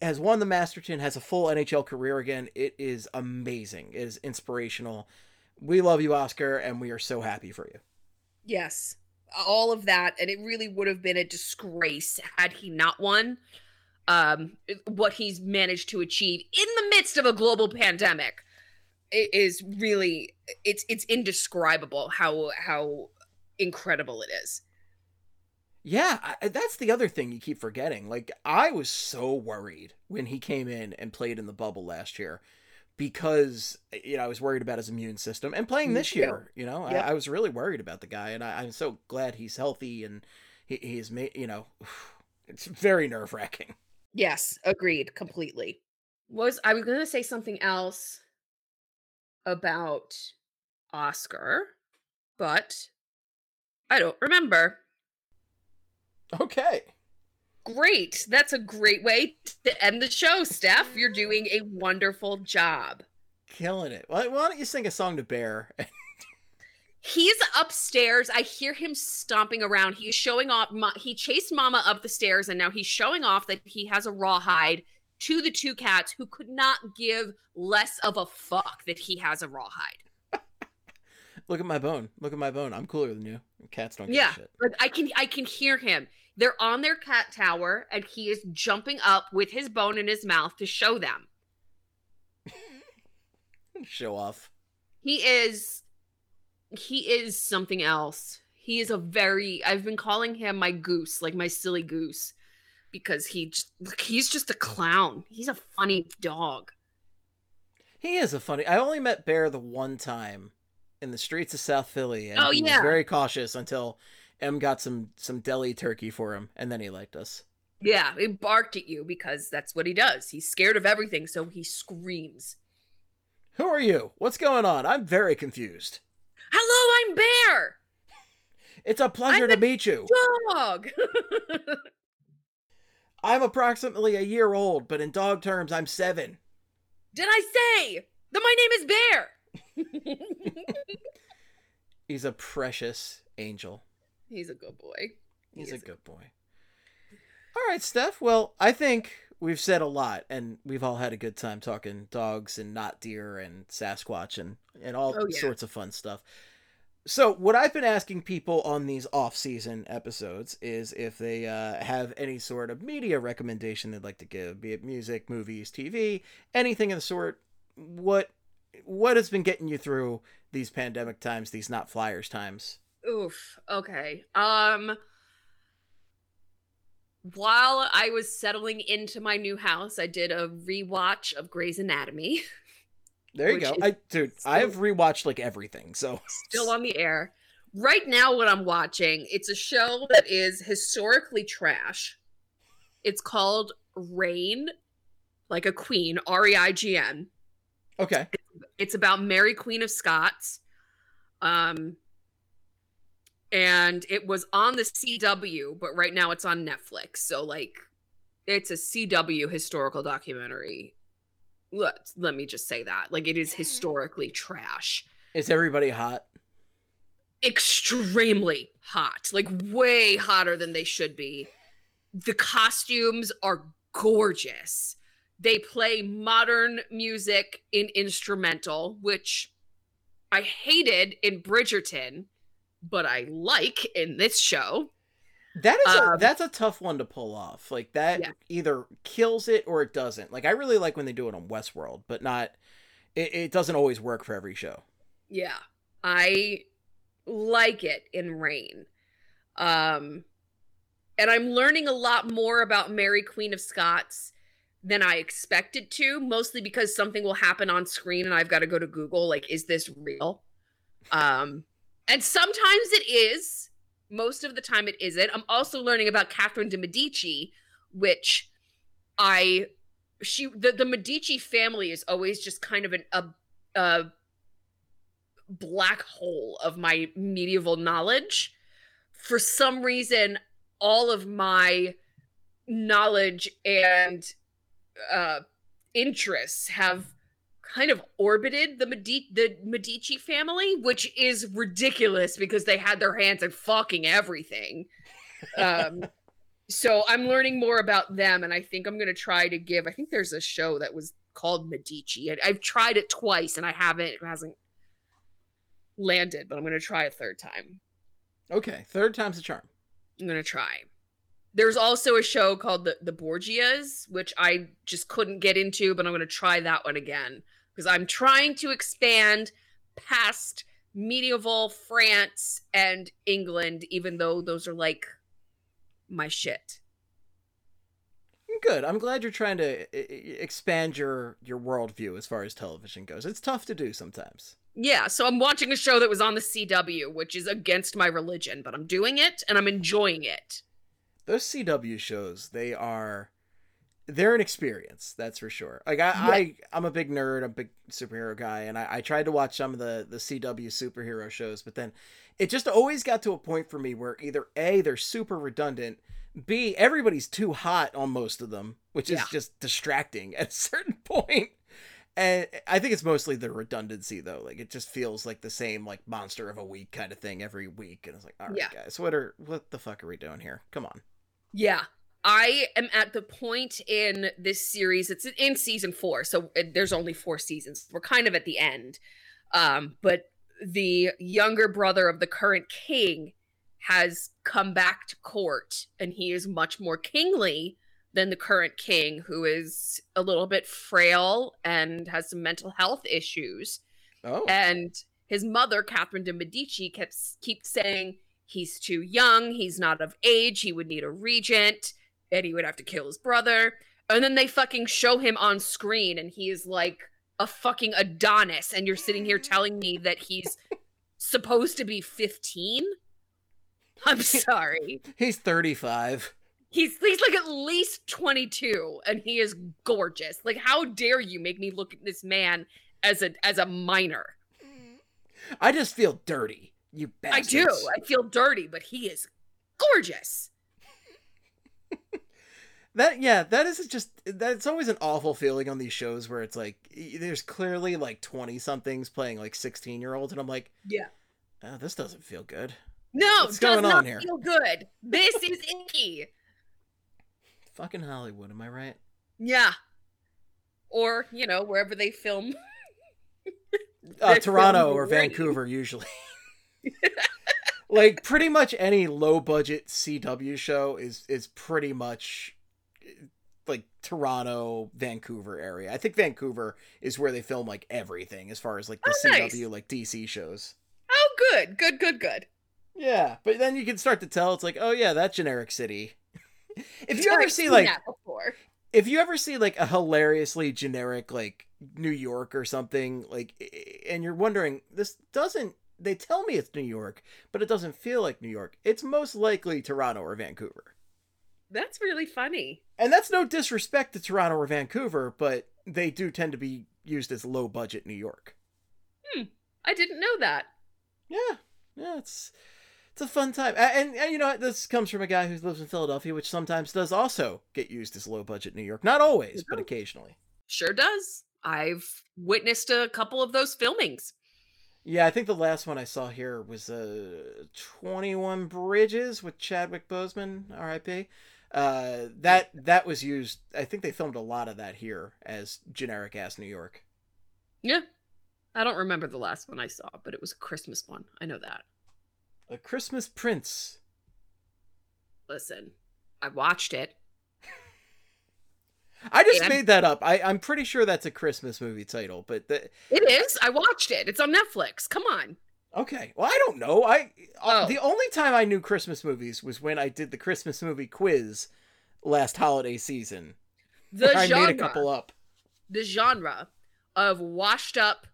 has won the Masterton, has a full NHL career again. It is amazing. It is inspirational. We love you, Oskar, and we are so happy for you. Yes. All of that. And it really would have been a disgrace had he not won um, what he's managed to achieve in the midst of a global pandemic. It is really it's it's indescribable how how incredible it is. Yeah, I, that's the other thing you keep forgetting. Like I was so worried when he came in and played in the bubble last year because you know I was worried about his immune system and playing this year. You know, Yep. I, I was really worried about the guy, and I, I'm so glad he's healthy and he, he's made. You know, it's very nerve wracking. Yes, agreed completely. Was I was going to say something else about Oskar, but I don't remember. Okay. Great. That's a great way to end the show, Steph. You're doing a wonderful job. Killing it. Why, why don't you sing a song to Bear? He's upstairs. I hear him stomping around. He's showing off. He chased Mama up the stairs, and now he's showing off that he has a rawhide to the two cats who could not give less of a fuck that he has a rawhide. Look at my bone. Look at my bone. I'm cooler than you. Cats don't give Yeah. a shit. I can, I can hear him. They're on their cat tower, and he is jumping up with his bone in his mouth to show them. Show off. He is he is something else. He is a very I've been calling him my goose, like my silly goose because he just, he's just a clown. He's a funny dog. He is a funny. I only met Bear the one time in the streets of South Philly, and Oh, he yeah. was very cautious until M got some some deli turkey for him, and then he liked us. Yeah, he barked at you because that's what he does. He's scared of everything, so he screams. Who are you? What's going on? I'm very confused. Hello, I'm Bear. It's a pleasure I'm to meet you. Dog. I'm approximately a year old, but in dog terms, I'm seven. Did I say that my name is Bear? He's a precious angel. He's a good boy. He's He a a- good boy. All right, Steph. Well, I think we've said a lot, and we've all had a good time talking dogs and not deer and Sasquatch and and all Oh, yeah. sorts of fun stuff. So, what I've been asking people on these off-season episodes is if they uh, have any sort of media recommendation they'd like to give, be it music, movies, TV, anything of the sort. What what has been getting you through these pandemic times, these not flyers times? Oof. Okay. Um while I was settling into my new house, I did a rewatch of Grey's Anatomy, There you go. I dude, I've rewatched like everything. So still on the air. Right now what I'm watching, it's a show that is historically trash. It's called Reign, like a queen, R E I G N. Okay. It's about Mary Queen of Scots. Um and it was on the CW, but right now it's on Netflix. So like it's a CW historical documentary. Let, let me just say that. Like it is hmm. historically trash. Is everybody hot? Extremely hot. Like way hotter than they should be. the costumes are gorgeous. They play modern music in instrumental, which I hated in Bridgerton, but I like in this show. That is a, Um, that's a tough one to pull off. Like that Yeah. either kills it or it doesn't. Like I really like when they do it on Westworld, but not. It, it doesn't always work for every show. Yeah. I like it in Reign. Um and I'm learning a lot more about Mary Queen of Scots than I expected to, mostly because something will happen on screen and I've got to go to Google like is this real? Um and sometimes it is. Most of the time it isn't. I'm also learning about Catherine de Medici, which I she the, the Medici family is always just kind of an a, a black hole of my medieval knowledge. For some reason, all of my knowledge and uh, interests have kind of orbited the Medi- the Medici family, which is ridiculous because they had their hands in fucking everything. Um, so I'm learning more about them, and I think I'm gonna try to give. I think there's a show that was called Medici. I, I've tried it twice, and I haven't. It hasn't landed, but I'm gonna try a third time. Okay, third time's a charm. I'm gonna try. There's also a show called the the Borgias, which I just couldn't get into, but I'm gonna try that one again because I'm trying to expand past medieval France and England, even though those are like my shit. Good. I'm glad you're trying to expand your your worldview as far as television goes. It's tough to do sometimes. Yeah, so I'm watching a show that was on the CW, which is against my religion, but I'm doing it and I'm enjoying it. Those CW shows, they are they're an experience, that's for sure. Like I, Yeah. I I'm a big nerd, I'm a big superhero guy, and I, I tried to watch some of the the CW superhero shows, but then it just always got to a point for me where either A, they're super redundant, B, everybody's too hot on most of them, which is just distracting at a certain point. And I think it's mostly the redundancy though. Like it just feels like the same like monster of a week kind of thing every week. And it's like, all right, Yeah. guys, what are what the fuck are we doing here? Come on. Yeah. I am at the point in this series, it's in season four, so uh, there's only four seasons. We're kind of at the end. Um, but the younger brother of the current king has come back to court, and he is much more kingly than the current king, who is a little bit frail and has some mental health issues. Oh. And his mother, Catherine de Medici, kept keeps saying he's too young, he's not of age, he would need a regent, and he would have to kill his brother. And then they fucking show him on screen, and he is like a fucking Adonis, and you're sitting here telling me that he's supposed to be 15? I'm sorry. He's 35. He's he's like at least 22 and he is gorgeous. Like how dare you make me look at this man as a as a minor? I just feel dirty. You bet. I do. I feel dirty, but he is gorgeous. That yeah, that is just that's always an awful feeling on these shows where it's like there's clearly like 20 somethings playing like 16 year olds and I'm like, Yeah. oh, this doesn't feel good. No, What's does going not on here? feel good. This is icky. Fucking Hollywood, am I right? Yeah. Or, you know, wherever they film. Uh, Toronto or. Vancouver usually. like pretty much any low budget CW show is is pretty much like Toronto, Vancouver area. I think Vancouver is where they film like everything as far as like the Oh, nice. CW like DC shows. Oh, good. Good, good, good. Yeah, but then you can start to tell it's like, oh yeah, that generic city. if you ever see like that before. if you ever see like a hilariously generic like New York or something like and you're wondering this doesn't they tell me it's New York, but it doesn't feel like New York. It's most likely Toronto or Vancouver. That's really funny. And that's no disrespect to Toronto or Vancouver, but they do tend to be used as low budget New York. Hmm. I didn't know that. Yeah, yeah, it's it's a fun time, and, and you know this comes from a guy who lives in Philadelphia, which sometimes does also get used as low budget New York. Not always, but occasionally. Sure does. I've witnessed a couple of those filmings. Yeah, I think the last one I saw here was uh, 21 Bridges with Chadwick Boseman, R.I.P. Uh, that that was used. I think they filmed a lot of that here as generic ass New York. Yeah. I don't remember the last one I saw, but it was a Christmas one. I know that. A Christmas Prince. Listen, I watched it. I just And- made that up. I, I'm pretty sure that's a Christmas movie title, but the, It is. I watched it. It's on Netflix. Come on. Okay. Well, I don't know. I Oh. the only time I knew Christmas movies was when I did the Christmas movie quiz last holiday season. The I genre, made a couple up. the genre of washed up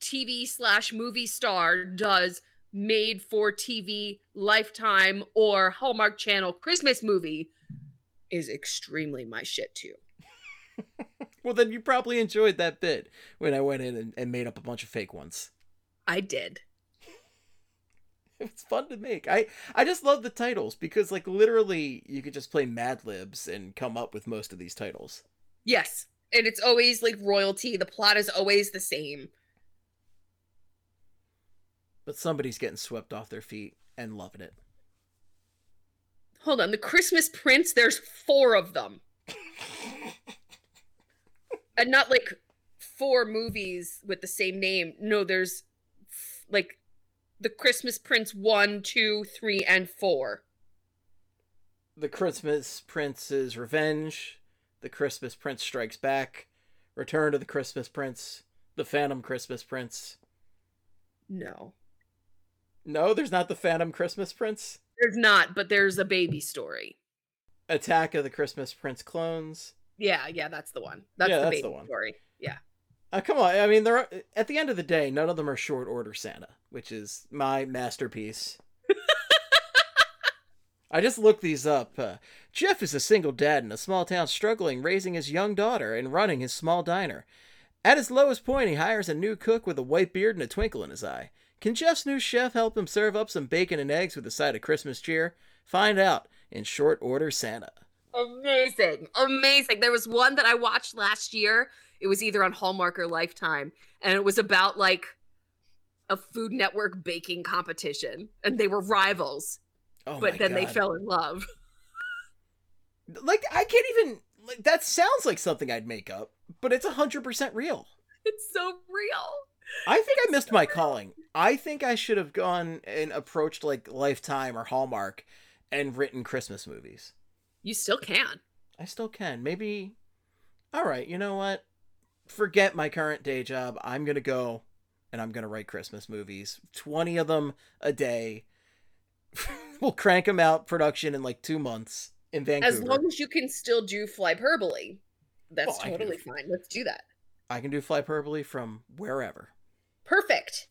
TV slash movie star does made for TV Lifetime or Hallmark Channel Christmas movie is extremely my shit too. Well, then you probably enjoyed that bit when I went in and, and made up a bunch of fake ones. I did. It's fun to make. I I just love the titles because like literally you could just play Mad Libs and come up with most of these titles. Yes. And it's always like royalty. The plot is always the same. But somebody's getting swept off their feet and loving it. Hold on. The Christmas Prince, there's four of them. and not like four movies with the same name. No, there's like the Christmas Prince one, two, three, and four. The Christmas Prince's Revenge, The Christmas Prince Strikes Back, Return to the Christmas Prince, The Phantom Christmas Prince. No. No, there's not The Phantom Christmas Prince. There's not, but there's a baby story. Attack of the Christmas Prince Clones. Yeah, yeah, that's the one. That's Yeah, the that's baby the one. story. Yeah. Uh, come on, I mean, they're at the end of the day, none of them are short order Santa, which is my masterpiece. I just looked these up. Uh, Jeff is a single dad in a small town struggling raising his young daughter and running his small diner. At his lowest point, he hires a new cook with a white beard and a twinkle in his eye. Can Jeff's new chef help him serve up some bacon and eggs with a side of Christmas cheer? Find out in Short Order Santa. Amazing. Amazing. There was one that I watched last year. It was either on Hallmark or Lifetime. And it was about like a Food Network baking competition. And they were rivals. Oh but then they fell in love. like I can't even like that sounds like something I'd make up, but it's hundred percent real. It's so real. I think I missed my calling. I think I should have gone and approached like Lifetime or Hallmark and written Christmas movies. You still can. I still can. Maybe all right, you know what? Forget my current day job. I'm gonna go and I'm gonna write Christmas movies. Twenty of them a day. we'll crank them out production in like two months in Vancouver. As long as you can still do hyperbole, that's oh, Well, totally do- fine. Let's do that. I can do hyperbole from wherever. Perfect.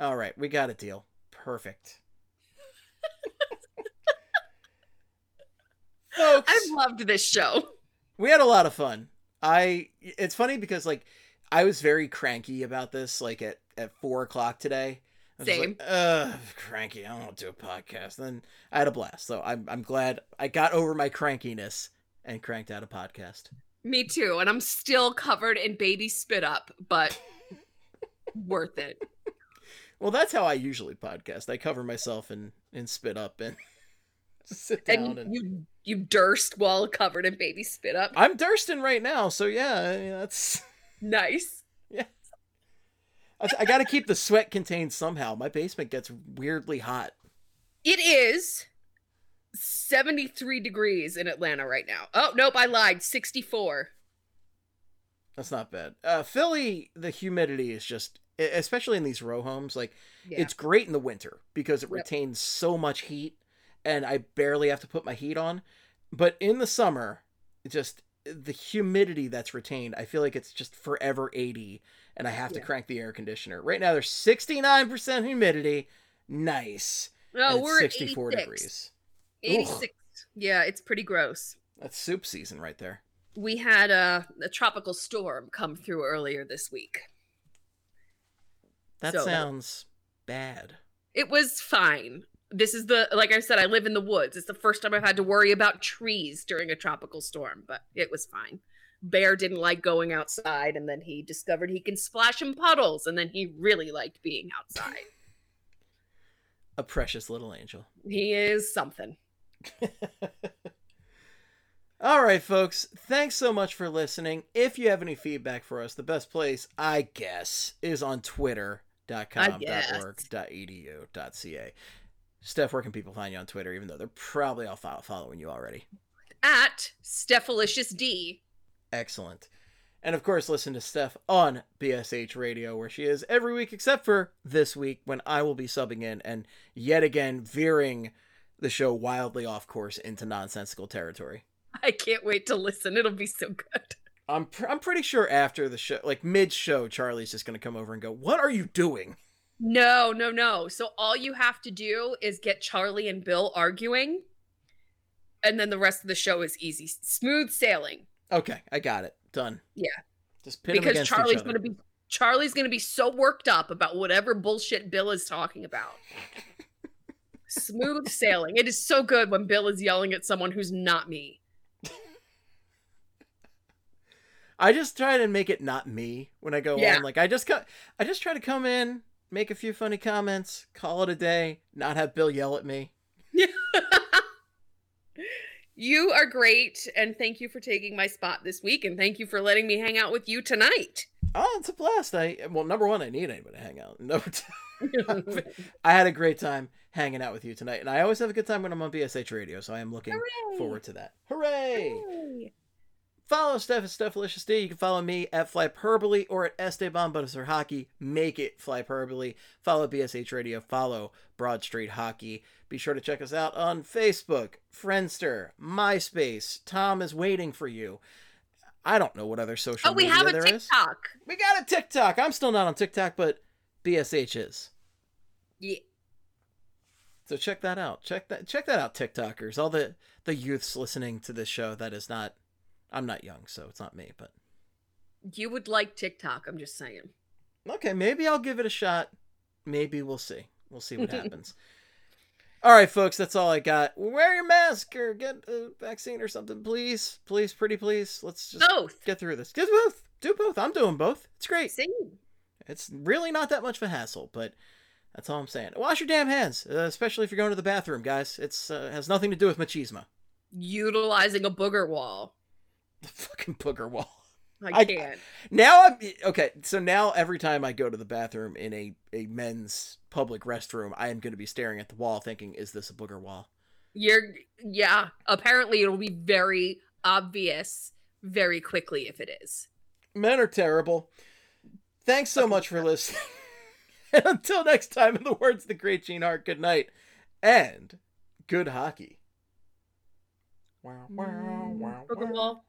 All right, we got a deal. Perfect. Folks, I've loved this show. we had a lot of fun. I it's funny because like I was very cranky about this like at at four o'clock today. I was Same. like, Ugh, cranky. I don't want to do a podcast. Then I had a blast. So I'm I'm glad I got over my crankiness and cranked out a podcast. Me too. And I'm still covered in baby spit up, but worth it. Well, that's how I usually podcast. I cover myself in in spit up and sit down And and, you you durst while covered in baby spit up. I'm Durston right now, so yeah, I mean, that's Nice. I, I got to keep the sweat contained somehow. My basement gets weirdly hot. It is 73 degrees in Atlanta right now. Oh, nope, I lied. 64. That's not bad. Uh, Philly, the humidity is just, especially in these row homes, like Yeah. it's great in the winter because it Yep. retains so much heat, and I barely have to put my heat on. But in the summer, just the humidity that's retained, I feel like it's just forever 80, and I have to crank the air conditioner. Right now, there's 69% humidity. Nice. oh, we're 64 86. degrees. 86. Yeah, it's pretty gross. That's soup season right there. We had a, a tropical storm come through earlier this week. That So- sounds bad. It was fine. This is the like I said, I live in the woods. It's the first time I've had to worry about trees during a tropical storm, but it was fine. Bear didn't like going outside, and then he discovered he can splash in puddles, and then he really liked being outside. A precious little angel. he is something. All right, folks. Thanks so much for listening. If you have any feedback for us, the best place, I guess, is on twitter.com, guess. .org, .edu, .ca. Steph, where can people find you on Twitter, even though they're probably all fo- following you already? At Stephalicious D. Excellent. And of course, listen to Steph on BSH Radio, where she is every week, except for this week when I will be subbing in and yet again veering the show wildly off course into nonsensical territory. I can't wait to listen. It'll be so good. I'm pr- I'm pretty sure after the show, like mid show, Charlie's just gonna come over and go, "What are you doing?" No, no, no. So all you have to do is get Charlie and Bill arguing, and then the rest of the show is easy, smooth sailing. Okay, I got it. Done. Yeah. Just 'em because Charlie's gonna be Charlie's gonna be so worked up about whatever bullshit Bill is talking about. Smooth sailing. It is so good when Bill is yelling at someone who's not me. I just try to make it not me when I go Yeah. on. Like I just co- I just try to come in, make a few funny comments, call it a day, not have Bill yell at me. You are great, and thank you for taking my spot this week, and thank you for letting me hang out with you tonight. Oh, it's a blast. I well, number one, I need anybody to hang out. Number two, I had a great time hanging out with you tonight, and I always have a good time when I'm on BSH Radio. So I am looking forward to that. Hooray! Yay. Follow Steph at D. You can follow me at Flyperbole or at Esteban Butter Hockey. Make it Flyperbole. Follow BSH Radio. Follow Broad Street Hockey. Be sure to check us out on Facebook, Friendster, MySpace. Tom is waiting for you. I don't know what other social media are. Oh, we have a there is. TikTok. We got a TikTok. I'm still not on TikTok, but BSH is. Yeah. So check that out. Check that check that out, TikTokers. All the the youths listening to this show that is not I'm not young, so it's not me, but You would like TikTok, I'm just saying. Okay, maybe I'll give it a shot. Maybe we'll see. We'll see what happens. All right, folks, that's all I got. Wear your mask or get a vaccine or something, please. Please, pretty please. Let's just Both. get through this. Do both. Do both. I'm doing both. It's great. Same. It's really not that much of a hassle, but that's all I'm saying. Wash your damn hands, uh, especially if you're going to the bathroom, guys. It's uh, has nothing to do with machismo. Utilizing a booger wall. The fucking booger wall. I I- can't. Now I'm okay. So now every time I go to the bathroom in a a men's public restroom, I am going to be staring at the wall, thinking, "Is this a booger wall?" You're yeah. Apparently, it'll be very obvious very quickly if it is. Men are terrible. Thanks so much for listening. and until next time, in the words of the great Gene Hart, good night and good hockey. Mm, wow, wow, wow, Booger wall.